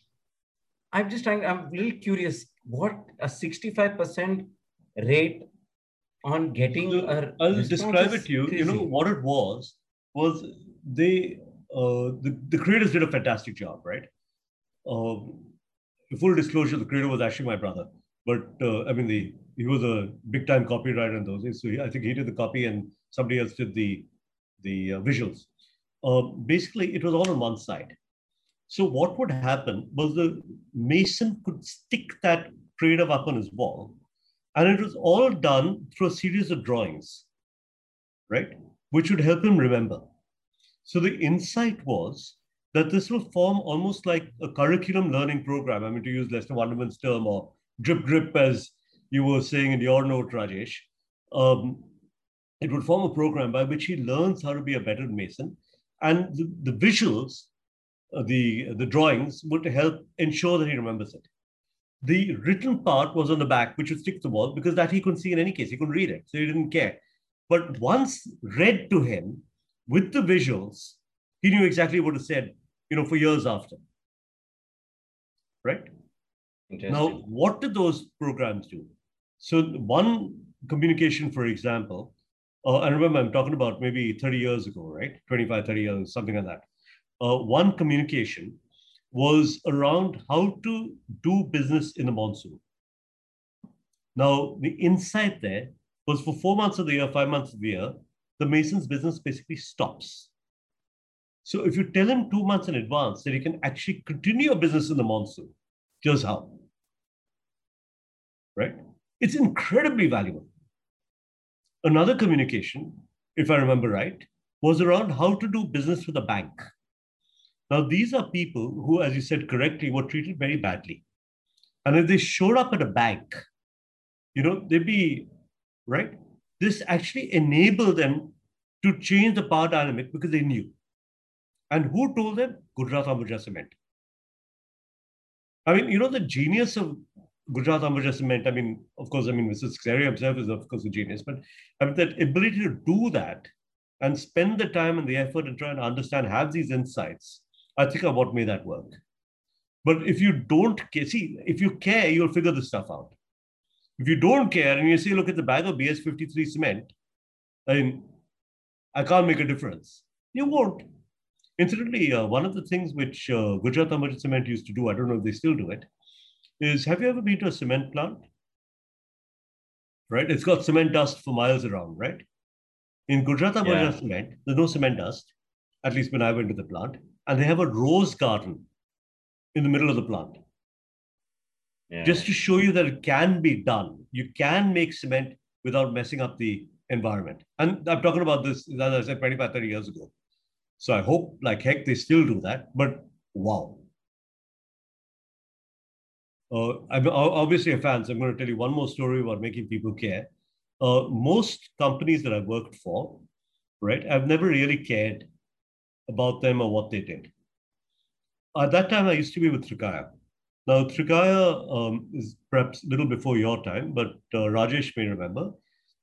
I'm just trying. I'm a little curious. What a 65% rate on getting so a I'll describe it to you. Crazy. You know what it was was they uh, the, the creators did a fantastic job, right? Uh, full disclosure, the creator was actually my brother, but uh, I mean the he was a big time copywriter in those days. So he, I think he did the copy and somebody else did the the uh, visuals. Uh, basically, it was all on one side. So what would happen was the mason could stick that creative up on his wall and it was all done through a series of drawings, right? Which would help him remember. So the insight was that this will form almost like a curriculum learning program. I mean, to use Lester Wunderman's term or drip drip, as you were saying in your note, Rajesh. Um, it would form a program by which he learns how to be a better mason. And the, the visuals, uh, the, the drawings would help ensure that he remembers it. The written part was on the back, which would stick to the wall because that he couldn't see in any case. He couldn't read it, so he didn't care. But once read to him with the visuals, he knew exactly what it said, you know, for years after. Right? Now, what do those programs do? So one communication, for example, uh, I remember I'm talking about maybe 30 years ago, right? 25, 30 years, something like that. Uh, one communication was around how to do business in the monsoon. Now, the insight there was for four months of the year, five months of the year, the mason's business basically stops. So if you tell him two months in advance that he can actually continue a business in the monsoon, here's how. Right? It's incredibly valuable. Another communication, if I remember right, was around how to do business with a bank. Now, these are people who, as you said correctly, were treated very badly. And if they showed up at a bank, you know, they'd be, right? This actually enabled them to change the power dynamic because they knew. And who told them? Gujarat Ambuja Cement. I mean, you know, the genius of Gujarat Ambuja Cement, I mean, of course, I mean, Mrs. Seksaria himself is, of course, a genius, but I mean, that ability to do that and spend the time and the effort and try and understand, have these insights, I think what made that work. But if you don't care, see, if you care, you'll figure this stuff out. If you don't care and you say, look at the bag of BS53 cement, I mean, I can't make a difference. You won't. Incidentally, uh, one of the things which uh, Gujarat Ambuja Cement used to do, I don't know if they still do it, is have you ever been to a cement plant? Right? It's got cement dust for miles around, right? In Gujarat Ambuja yeah. Cement, there's no cement dust, at least when I went to the plant and they have a rose garden in the middle of the plant. Yeah. Just to show you that it can be done. You can make cement without messing up the environment. And I'm talking about this, as I said, 25, 30 years ago. So I hope, like heck, they still do that. But wow. Uh, I'm obviously a fan, so I'm going to tell you one more story about making people care. Uh, most companies that I've worked for, right, I've never really cared about them or what they did. At that time, I used to be with Trikaya. Now, Trikaya um, is perhaps a little before your time, but uh, Rajesh may remember.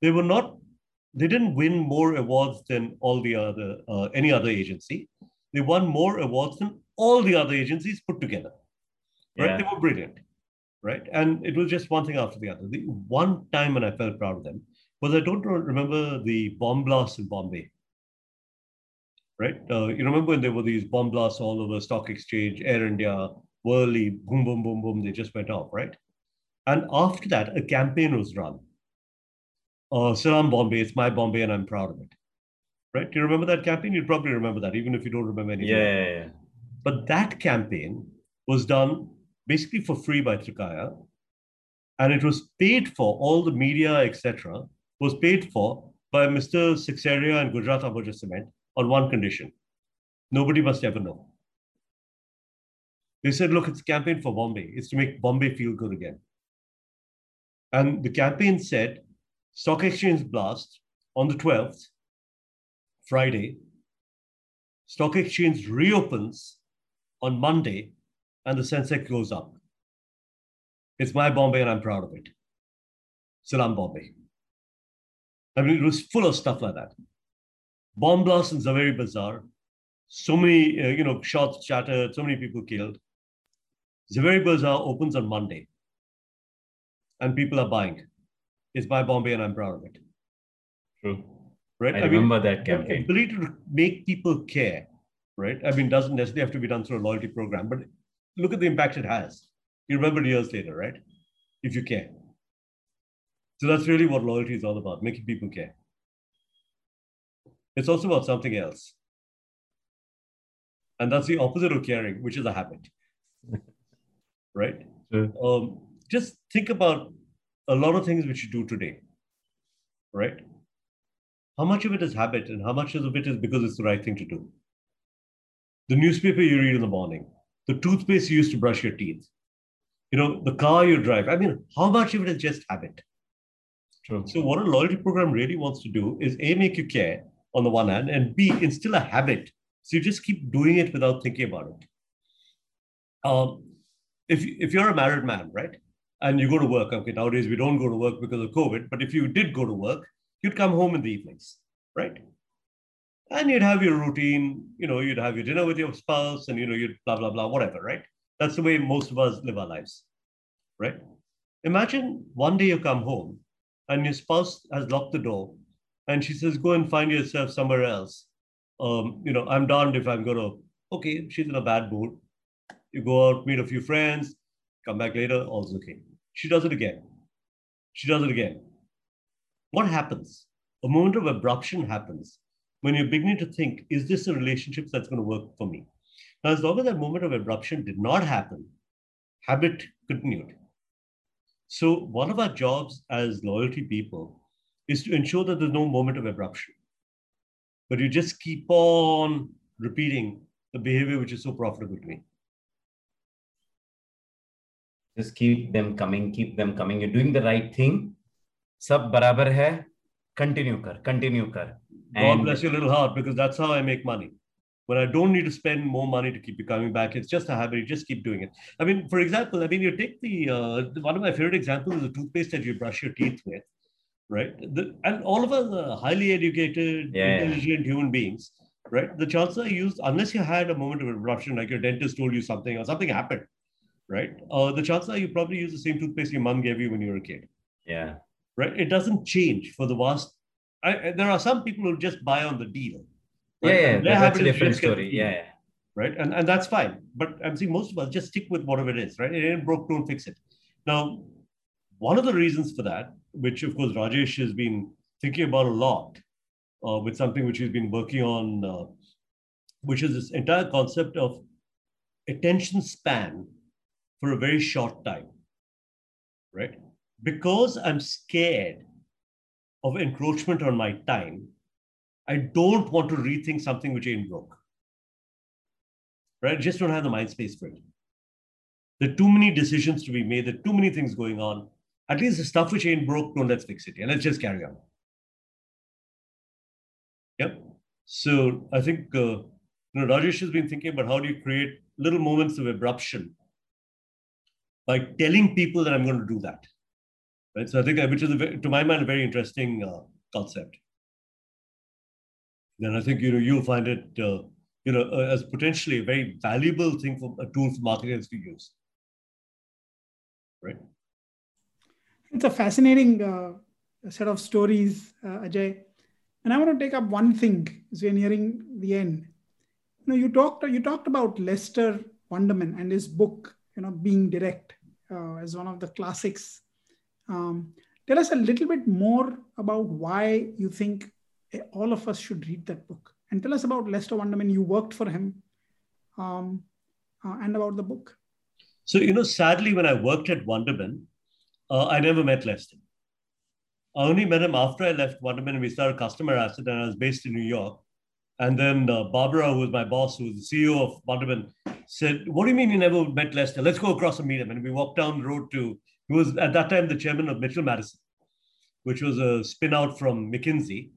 They were not, they didn't win more awards than all the other, uh, any other agency. They won more awards than all the other agencies put together. Right? Yeah. They were brilliant. Right. And it was just one thing after the other. The one time when I felt proud of them was I don't remember the bomb blast in Bombay right? Uh, you remember when there were these bomb blasts all over stock exchange, Air India, Worli, boom, boom, boom, boom, they just went off, right? And after that, a campaign was run. Uh, Salam Bombay, it's my Bombay and I'm proud of it. Right? Do you remember that campaign? You'd probably remember that, even if you don't remember anything. Yeah, yeah, yeah. But that campaign was done basically for free by Trikaya. And it was paid for, all the media, etc., was paid for by Mr. Seksaria and Gujarat Ambuja Cement on one condition. Nobody must ever know. They said, look, it's a campaign for Bombay. It's to make Bombay feel good again. And the campaign said, stock exchange blast on the 12th, Friday. Stock exchange reopens on Monday, and the Sensex goes up. It's my Bombay, and I'm proud of it. Salam Bombay. I mean, it was full of stuff like that. Bomb blasts in Zaveri Bazaar. So many, uh, you know, shots shattered, so many people killed. Zaveri Bazaar opens on Monday and people are buying. It's by Bombay and I'm proud of it. True. Right? I, I remember mean, that campaign. Ability to make people care, right? I mean, doesn't necessarily have to be done through a loyalty program, but look at the impact it has. You remember years later, right? If you care. So that's really what loyalty is all about, making people care. It's also about something else. And that's the opposite of caring, which is a habit. (laughs) right? Sure. Um, just think about a lot of things which you do today, right? How much of it is habit and how much of it is because it's the right thing to do? The newspaper you read in the morning, the toothpaste you use to brush your teeth, you know, the car you drive. I mean, how much of it is just habit? True. So, what a loyalty program really wants to do is A, make you care on the one hand, and B, instill a habit. So, you just keep doing it without thinking about it. Um, if, if you're a married man, right? and you go to work. Okay, nowadays we don't go to work because of COVID, but if you did go to work, you'd come home in the evenings, right? And you'd have your routine, you know, you'd have your dinner with your spouse and, you know, you'd blah, blah, blah, whatever, right? That's the way most of us live our lives, right? Imagine one day you come home and your spouse has locked the door and she says, go and find yourself somewhere else. Um, you know, I'm darned if I'm to, okay, she's in a bad mood. You go out, meet a few friends, come back later, all's okay. She does it again. She does it again. What happens? A moment of abruption happens when you're beginning to think, is this a relationship that's going to work for me? Now, as long as that moment of abruption did not happen, habit continued. So, one of our jobs as loyalty people is to ensure that there's no moment of abruption. But you just keep on repeating the behavior which is so profitable to me. Just keep them coming keep them coming. You're doing the right thing. Sab barabar hai. Continue kar continue kar. God bless your little heart because that's how i make money. When I don't need to spend more money to keep you coming back, it's just a habit. You just keep doing it. I mean, for example, I mean, you take the uh, one of my favorite examples is the toothpaste that you brush your teeth with, right? The, and all of us are highly educated, yeah. intelligent human beings, right? The chances are used unless you had a moment of eruption, like your dentist told you something or something happened, right? Uh, the chances are you probably use the same toothpaste your mom gave you when you were a kid. Yeah. Right? It doesn't change for the vast. I, there are some people who just buy on the deal. Right? Yeah, yeah that's a different story. Yeah, yeah. Right. And, and that's fine. But I'm saying most of us just stick with whatever it is, right? It ain't broke, don't fix it. Now, one of the reasons for that, which of course Rajesh has been thinking about a lot, uh, with something which he's been working on, uh, which is this entire concept of attention span for a very short time, right? Because I'm scared of encroachment on my time, I don't want to rethink something which ain't broke. Right? I just don't have the mind space for it. There are too many decisions to be made. There are too many things going on. At least the stuff which ain't broke, don't let's fix it. Yeah, let's just carry on. Yep. So I think uh, you know Rajesh has been thinking about how do you create little moments of abruption by telling people that I'm going to do that. Right? So I think, uh, which is, a, to my mind, a very interesting uh, concept. Then I think you know you'll find it uh, you know uh, as potentially a very valuable thing for a tool for marketers to use. Right. It's a fascinating uh, set of stories, uh, Ajay. And I want to take up one thing as we're nearing the end. You know, you talked you talked about Lester Wunderman and his book, you know, being direct uh, as one of the classics. Um, tell us a little bit more about why you think all of us should read that book. And tell us about Lester Wunderman. You worked for him um, uh, and about the book. So, you know, sadly, when I worked at Wunderman, uh, I never met Lester. I only met him after I left Wunderman and we started Customer Asset, and I was based in New York. And then uh, Barbara, who was my boss, who was the CEO of Wunderman, said, What do you mean you never met Lester? Let's go across and meet him. And we walked down the road to, he was at that time the chairman of Mitchell Madison, which was a spin out from McKinsey.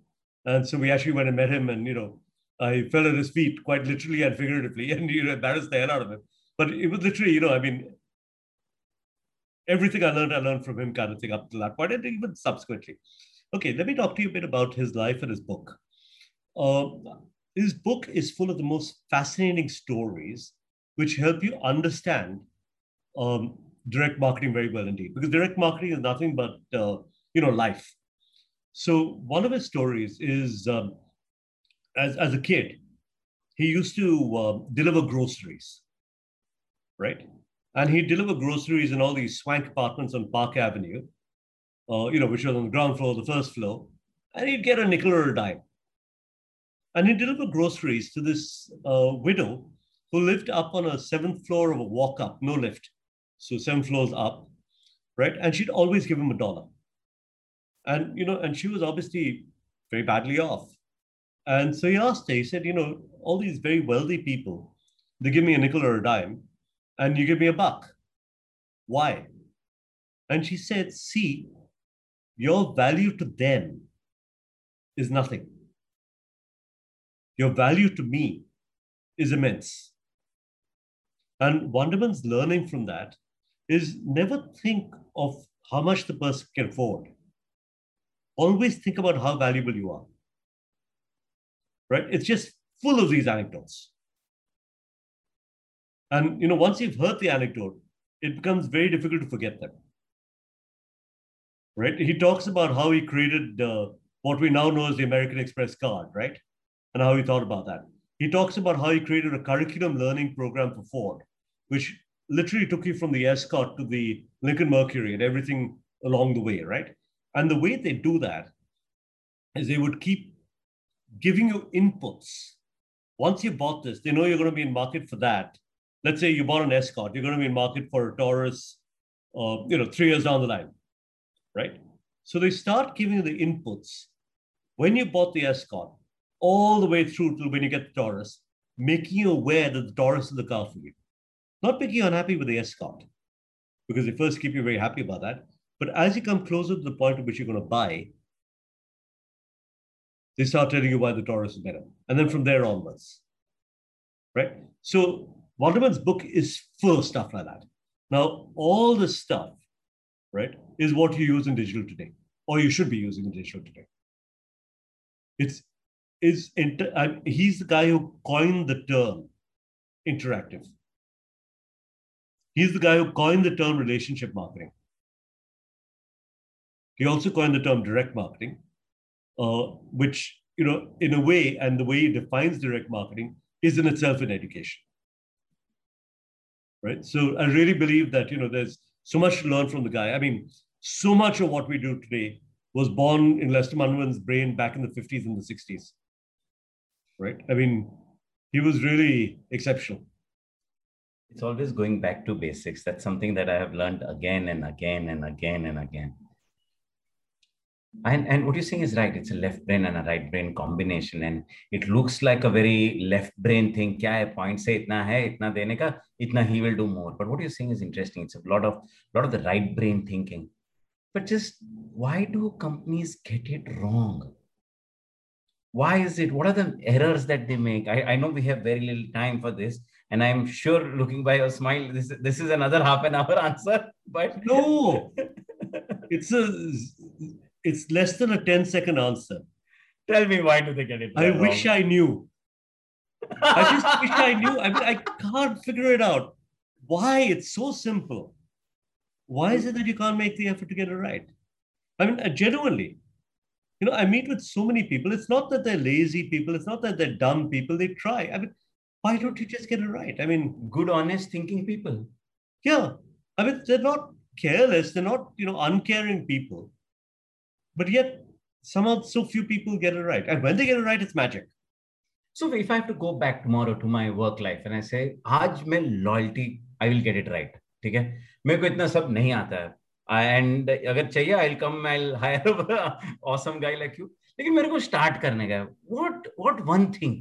And so we actually went and met him, and, you know, I fell at his feet quite literally and figuratively, (laughs) and you know, embarrassed the hell out of him. But it was literally, you know, I mean, everything I learned, I learned from him kind of thing up to that point, and even subsequently. Okay, let me talk to you a bit about his life and his book. Uh, his book is full of the most fascinating stories which help you understand um, direct marketing very well indeed, because direct marketing is nothing but uh, you know life. So one of his stories is um, as as a kid, he used to uh, deliver groceries, right? And he'd deliver groceries in all these swank apartments on Park Avenue, uh, you know, which was on the ground floor, the first floor, and he'd get a nickel or a dime. And he'd deliver groceries to this uh, widow who lived up on a seventh floor of a walk up, no lift. So seven floors up, right? And she'd always give him a dollar. And, you know, and she was obviously very badly off. And so he asked her, he said, you know, all these very wealthy people, they give me a nickel or a dime, and you give me a buck. Why? And she said, see, your value to them is nothing. Your value to me is immense. And Wunderman's learning from that is never think of how much the person can afford. Always think about how valuable you are right? It's just full of these anecdotes. And you know, once you've heard the anecdote, it becomes very difficult to forget them. Right? He talks about how he created uh, what we now know as the American Express card, right? And how he thought about that. He talks about how he created a curriculum learning program for Ford, which literally took you from the Escort to the Lincoln Mercury and everything along the way, right? And the way they do that is they would keep giving you inputs. Once you bought this, they know you're going to be in market for that. Let's say you bought an Escort, you're going to be in market for a Taurus, uh, you know, three years down the line, right? So they start giving you the inputs when you bought the Escort, all the way through to when you get the Taurus, making you aware that the Taurus is the car for you. Not making you unhappy with the Escort, because they first keep you very happy about that. But as you come closer to the point at which you're going to buy, they start telling you why the Taurus is better. And then from there onwards, right? So Wunderman's book is full of stuff like that. Now, all this stuff, right, is what you use in digital today, or you should be using in digital today. It's is inter- he's the guy who coined the term interactive. He's the guy who coined the term relationship marketing. He also coined the term direct marketing, uh, which, you know, in a way, and the way he defines direct marketing is in itself an education. Right. So I really believe that, you know, there's so much to learn from the guy. I mean, so much of what we do today was born in Lester Wunderman's brain back in the 50s and the 60s. Right. I mean, he was really exceptional. It's always going back to basics. That's something that I have learned again and again and again and again and and what you're saying is right. It's a left brain and a right brain combination. And it looks like a very left brain thing. kya hai point se itna hai itna dene ka itna he will do more. But what you're saying is interesting. It's a lot of lot of the right brain thinking. But just why do companies get it wrong? Why is it what are the errors that they make? I, I know we have very little time for this. And i'm sure looking by your smile this, this is another half an hour (laughs) answer but no. (laughs) It's a it's less than a 10 second answer. Tell me why do they get it? I wrong? wish I knew. I just (laughs) wish I knew. I mean, I can't figure it out. Why? It's so simple. Why is it that you can't make the effort to get it right? I mean, uh, genuinely, you know, I meet with so many people. It's not that they're lazy people. It's not that they're dumb people. They try. I mean, why don't you just get it right? I mean, good, honest thinking people. Yeah. I mean, they're not careless. They're not, you know, uncaring people. But yet, somehow so few people get it right. And when they get it right, it's magic. So if I have to go back tomorrow to my work life and I say, Aaj mein loyalty, I will get it right. ठीक है मेरे को इतना सब नहीं आता है and अगर चाहिए आई कम I hire awesome guy like you लेकिन मेरे को स्टार्ट करने का व्हाट व्हाट वन थिंग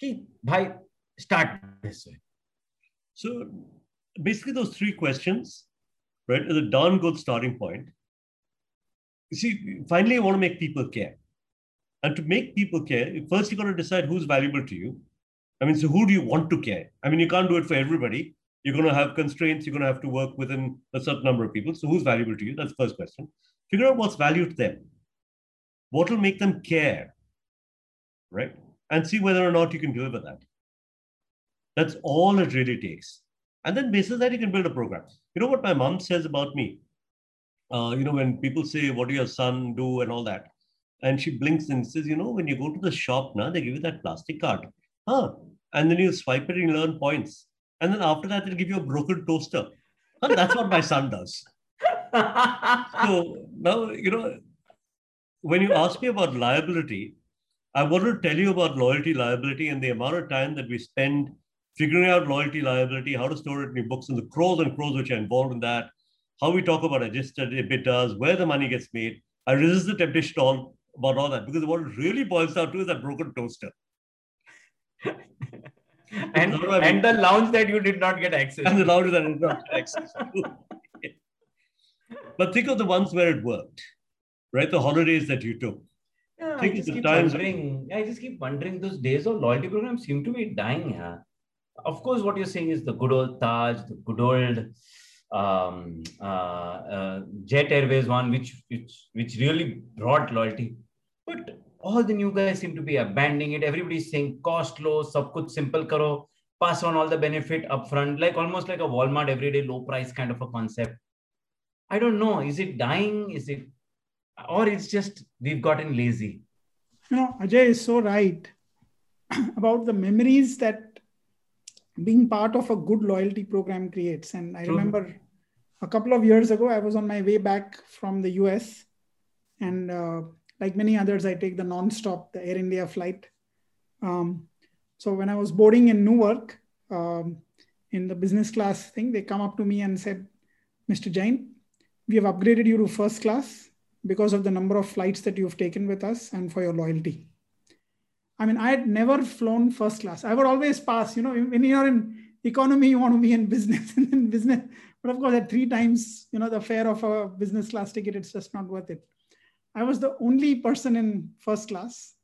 कि भाई start this way So basically those three questions, right, is a darn good starting point. You see, finally you want to make people care. And to make people care, first you got to decide who's valuable to you. I mean, so who do you want to care? I mean, you can't do it for everybody. You're going to have constraints. You're going to have to work within a certain number of people. So who's valuable to you? That's the first question. Figure out what's value to them. What will make them care, right? And see whether or not you can deliver that. That's all it really takes. And then basis that you can build a program. You know what my mom says about me? Uh, you know, when people say, what do your son do and all that? And she blinks and says, you know, when you go to the shop now, they give you that plastic card. Huh. And then you swipe it and you learn points. And then after that, they'll give you a broken toaster. And that's what my son does. so now, you know, when you ask me about liability, I want to tell you about loyalty, liability, and the amount of time that we spend figuring out loyalty, liability, how to store it in your books, and the crores and crores which are involved in that, how we talk about adjusted EBITDAs, where the money gets made. I resist the temptation all about all that because what it really boils down to is that broken toaster. (laughs) and, and the lounge that you did not get access and the lounge that I did not get access (laughs) to. (laughs) but think of the ones where it worked, right? The holidays that you took. Yeah, think I just keep times wondering. I just keep wondering. Those days of loyalty programs seem to be dying. Yeah of course, what you're saying is the good old Taj, the good old um, uh, uh, Jet Airways one, which, which which really brought loyalty. But all the new guys seem to be abandoning it. Everybody's saying cost low, sab kuch simple karo, pass on all the benefit upfront, like almost like a Walmart everyday low price kind of a concept. I don't know. Is it dying? Is it, or it's just we've gotten lazy? You know, Ajay is so right (clears throat) about the memories that being part of a good loyalty program creates. And I remember a couple of years ago, I was on my way back from the US. And uh, like many others, I take the non-stop, the Air India flight. Um, so when I was boarding in Newark, um, in the business class thing, they come up to me and said, Mr. Jain, we have upgraded you to first class because of the number of flights that you've taken with us and for your loyalty. I mean, I had never flown first class. I would always pass. You know, when you're in economy, you want to be in business, and (laughs) in business. But of course, at three times, you know, the fare of a business class ticket, it's just not worth it. I was the only person in first class.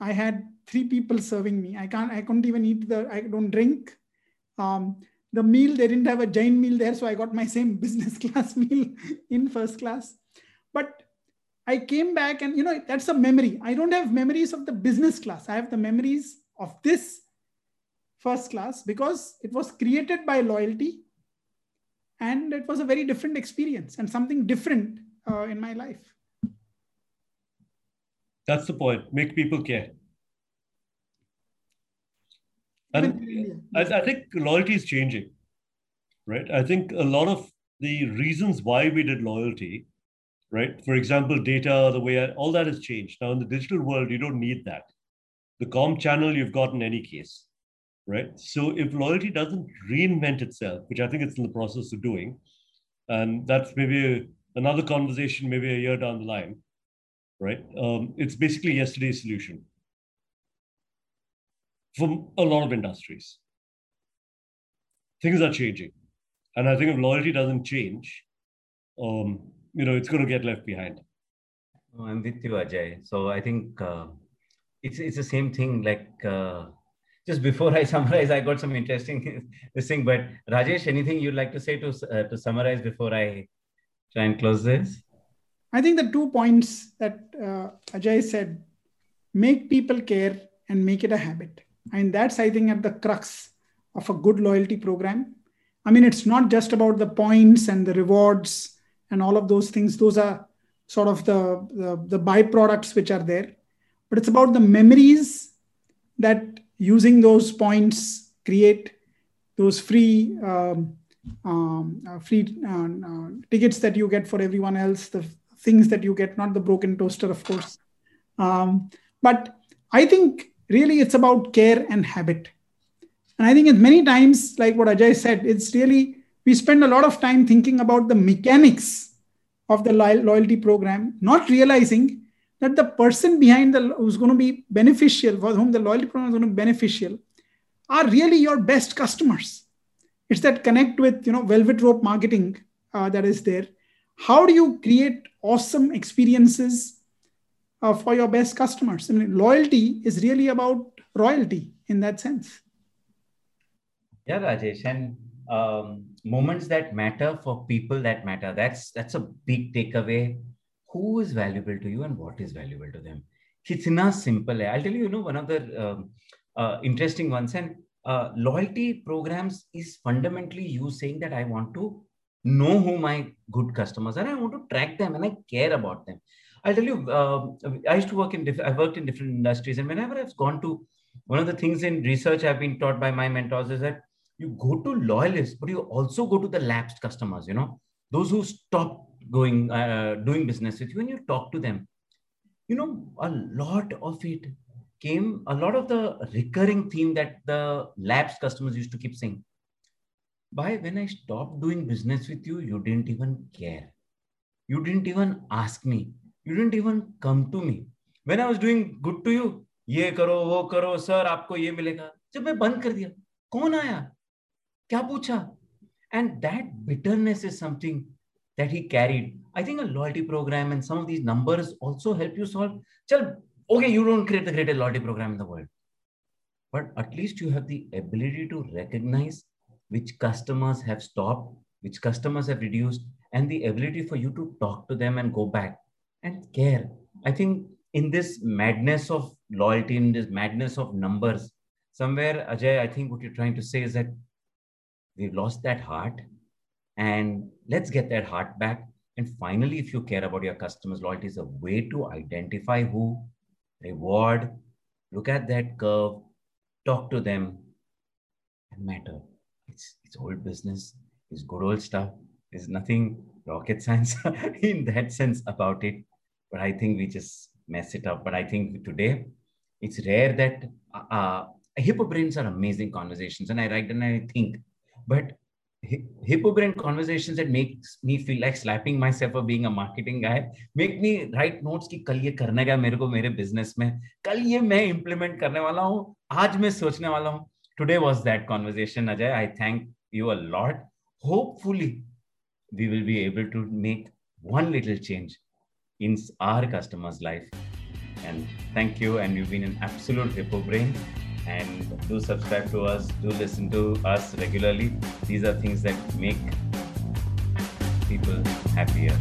I had three people serving me. I can't. I couldn't even eat the. I don't drink. Um, the meal they didn't have a giant meal there, so I got my same (laughs) business class meal in first class. But I came back and, you know, that's a memory. I don't have memories of the business class. I have the memories of this first class because it was created by loyalty and it was a very different experience and something different uh, in my life. That's the point. Make people care. And I, I think loyalty is changing, right? I think a lot of the reasons why we did loyalty right? For example, data, the way I, all that has changed. Now, in the digital world, you don't need that. The COM channel you've got in any case, right? So if loyalty doesn't reinvent itself, which I think it's in the process of doing, and that's maybe another conversation, maybe a year down the line, right? Um, it's basically yesterday's solution from a lot of industries. Things are changing. And I think if loyalty doesn't change, um, you know it's going to get left behind. Oh, i'm with you ajay so i think uh, it's it's the same thing like uh, just before (laughs) i summarize i got some interesting (laughs) this thing but rajesh anything you'd like to say to uh, to summarize before i try and close this? I think the two points that uh, ajay said make people care and make it a habit. And that's i think at the crux of a good loyalty program. I mean it's not just about the points and the rewards and all of those things those are sort of the, the, the byproducts which are there. But it's about the memories that using those points create those free um, um, uh, free uh, uh, tickets that you get for everyone else the things that you get not the broken toaster of course. Um, but i think really it's about care and habit. And i think many times like what ajay said it's really we spend a lot of time thinking about the mechanics of the loyalty program, not realizing that the person behind the who's going to be beneficial, for whom the loyalty program is going to be beneficial, are really your best customers. It's that connect with you know velvet rope marketing uh, that is there. How do you create awesome experiences uh, for your best customers? I mean, loyalty is really about royalty in that sense. Yeah, Rajesh, and um, moments that matter for people that matter. That's that's a big takeaway. Who is valuable to you and what is valuable to them? It's not simple. I'll tell you, you know, one of the um, uh, interesting ones. And uh, loyalty programs is fundamentally you saying that I want to know who my good customers are. I want to track them and I care about them. I'll tell you, uh, I used to work in, diff- I worked in different industries. And whenever I've gone to one of the things in research I've been taught by my mentors is that you go to loyalists, but you also go to the lapsed customers, you know, those who stop going, uh, doing business with you and you talk to them. You know, a lot of it came, a lot of the recurring theme that the lapsed customers used to keep saying. By when I stopped doing business with you, you didn't even care. You didn't even ask me. You didn't even come to me. When I was doing good to you, ये करो वो करो sir आपको ये मिलेगा जब मैं बंद कर दिया कौन आया क्या पूछा and that bitterness is something that he carried i think a loyalty program and some of these numbers also help you solve Chal, okay you don't create the greatest loyalty program in the world but at least you have the ability to recognize which customers have stopped which customers have reduced and the ability for you to talk to them and go back and care i think in this madness of loyalty in this madness of numbers somewhere ajay i think what you're trying to say is that we've lost that heart. And let's get that heart back. And finally if you care about your customers loyalty is a way to identify who reward look at that curve talk to them and matter. It's it's old business. It's good old stuff. There's nothing rocket science (laughs) in that sense about it. But i think we just mess it up. But i think today it's rare that uh, uh hippo brains are amazing conversations. And i write and i think but hippo brain conversations that makes me feel like slapping myself for being a marketing guy make me write notes कि कल ये करने का मेरे को मेरे business में कल ये मैं implement करने वाला हूँ आज मैं सोचने वाला हूँ today was that conversation Ajay I thank you a lot hopefully we will be able to make one little change in our customers life and thank you and you've been an absolute hippo brain and do subscribe to us do listen to us regularly. These are things that make people happier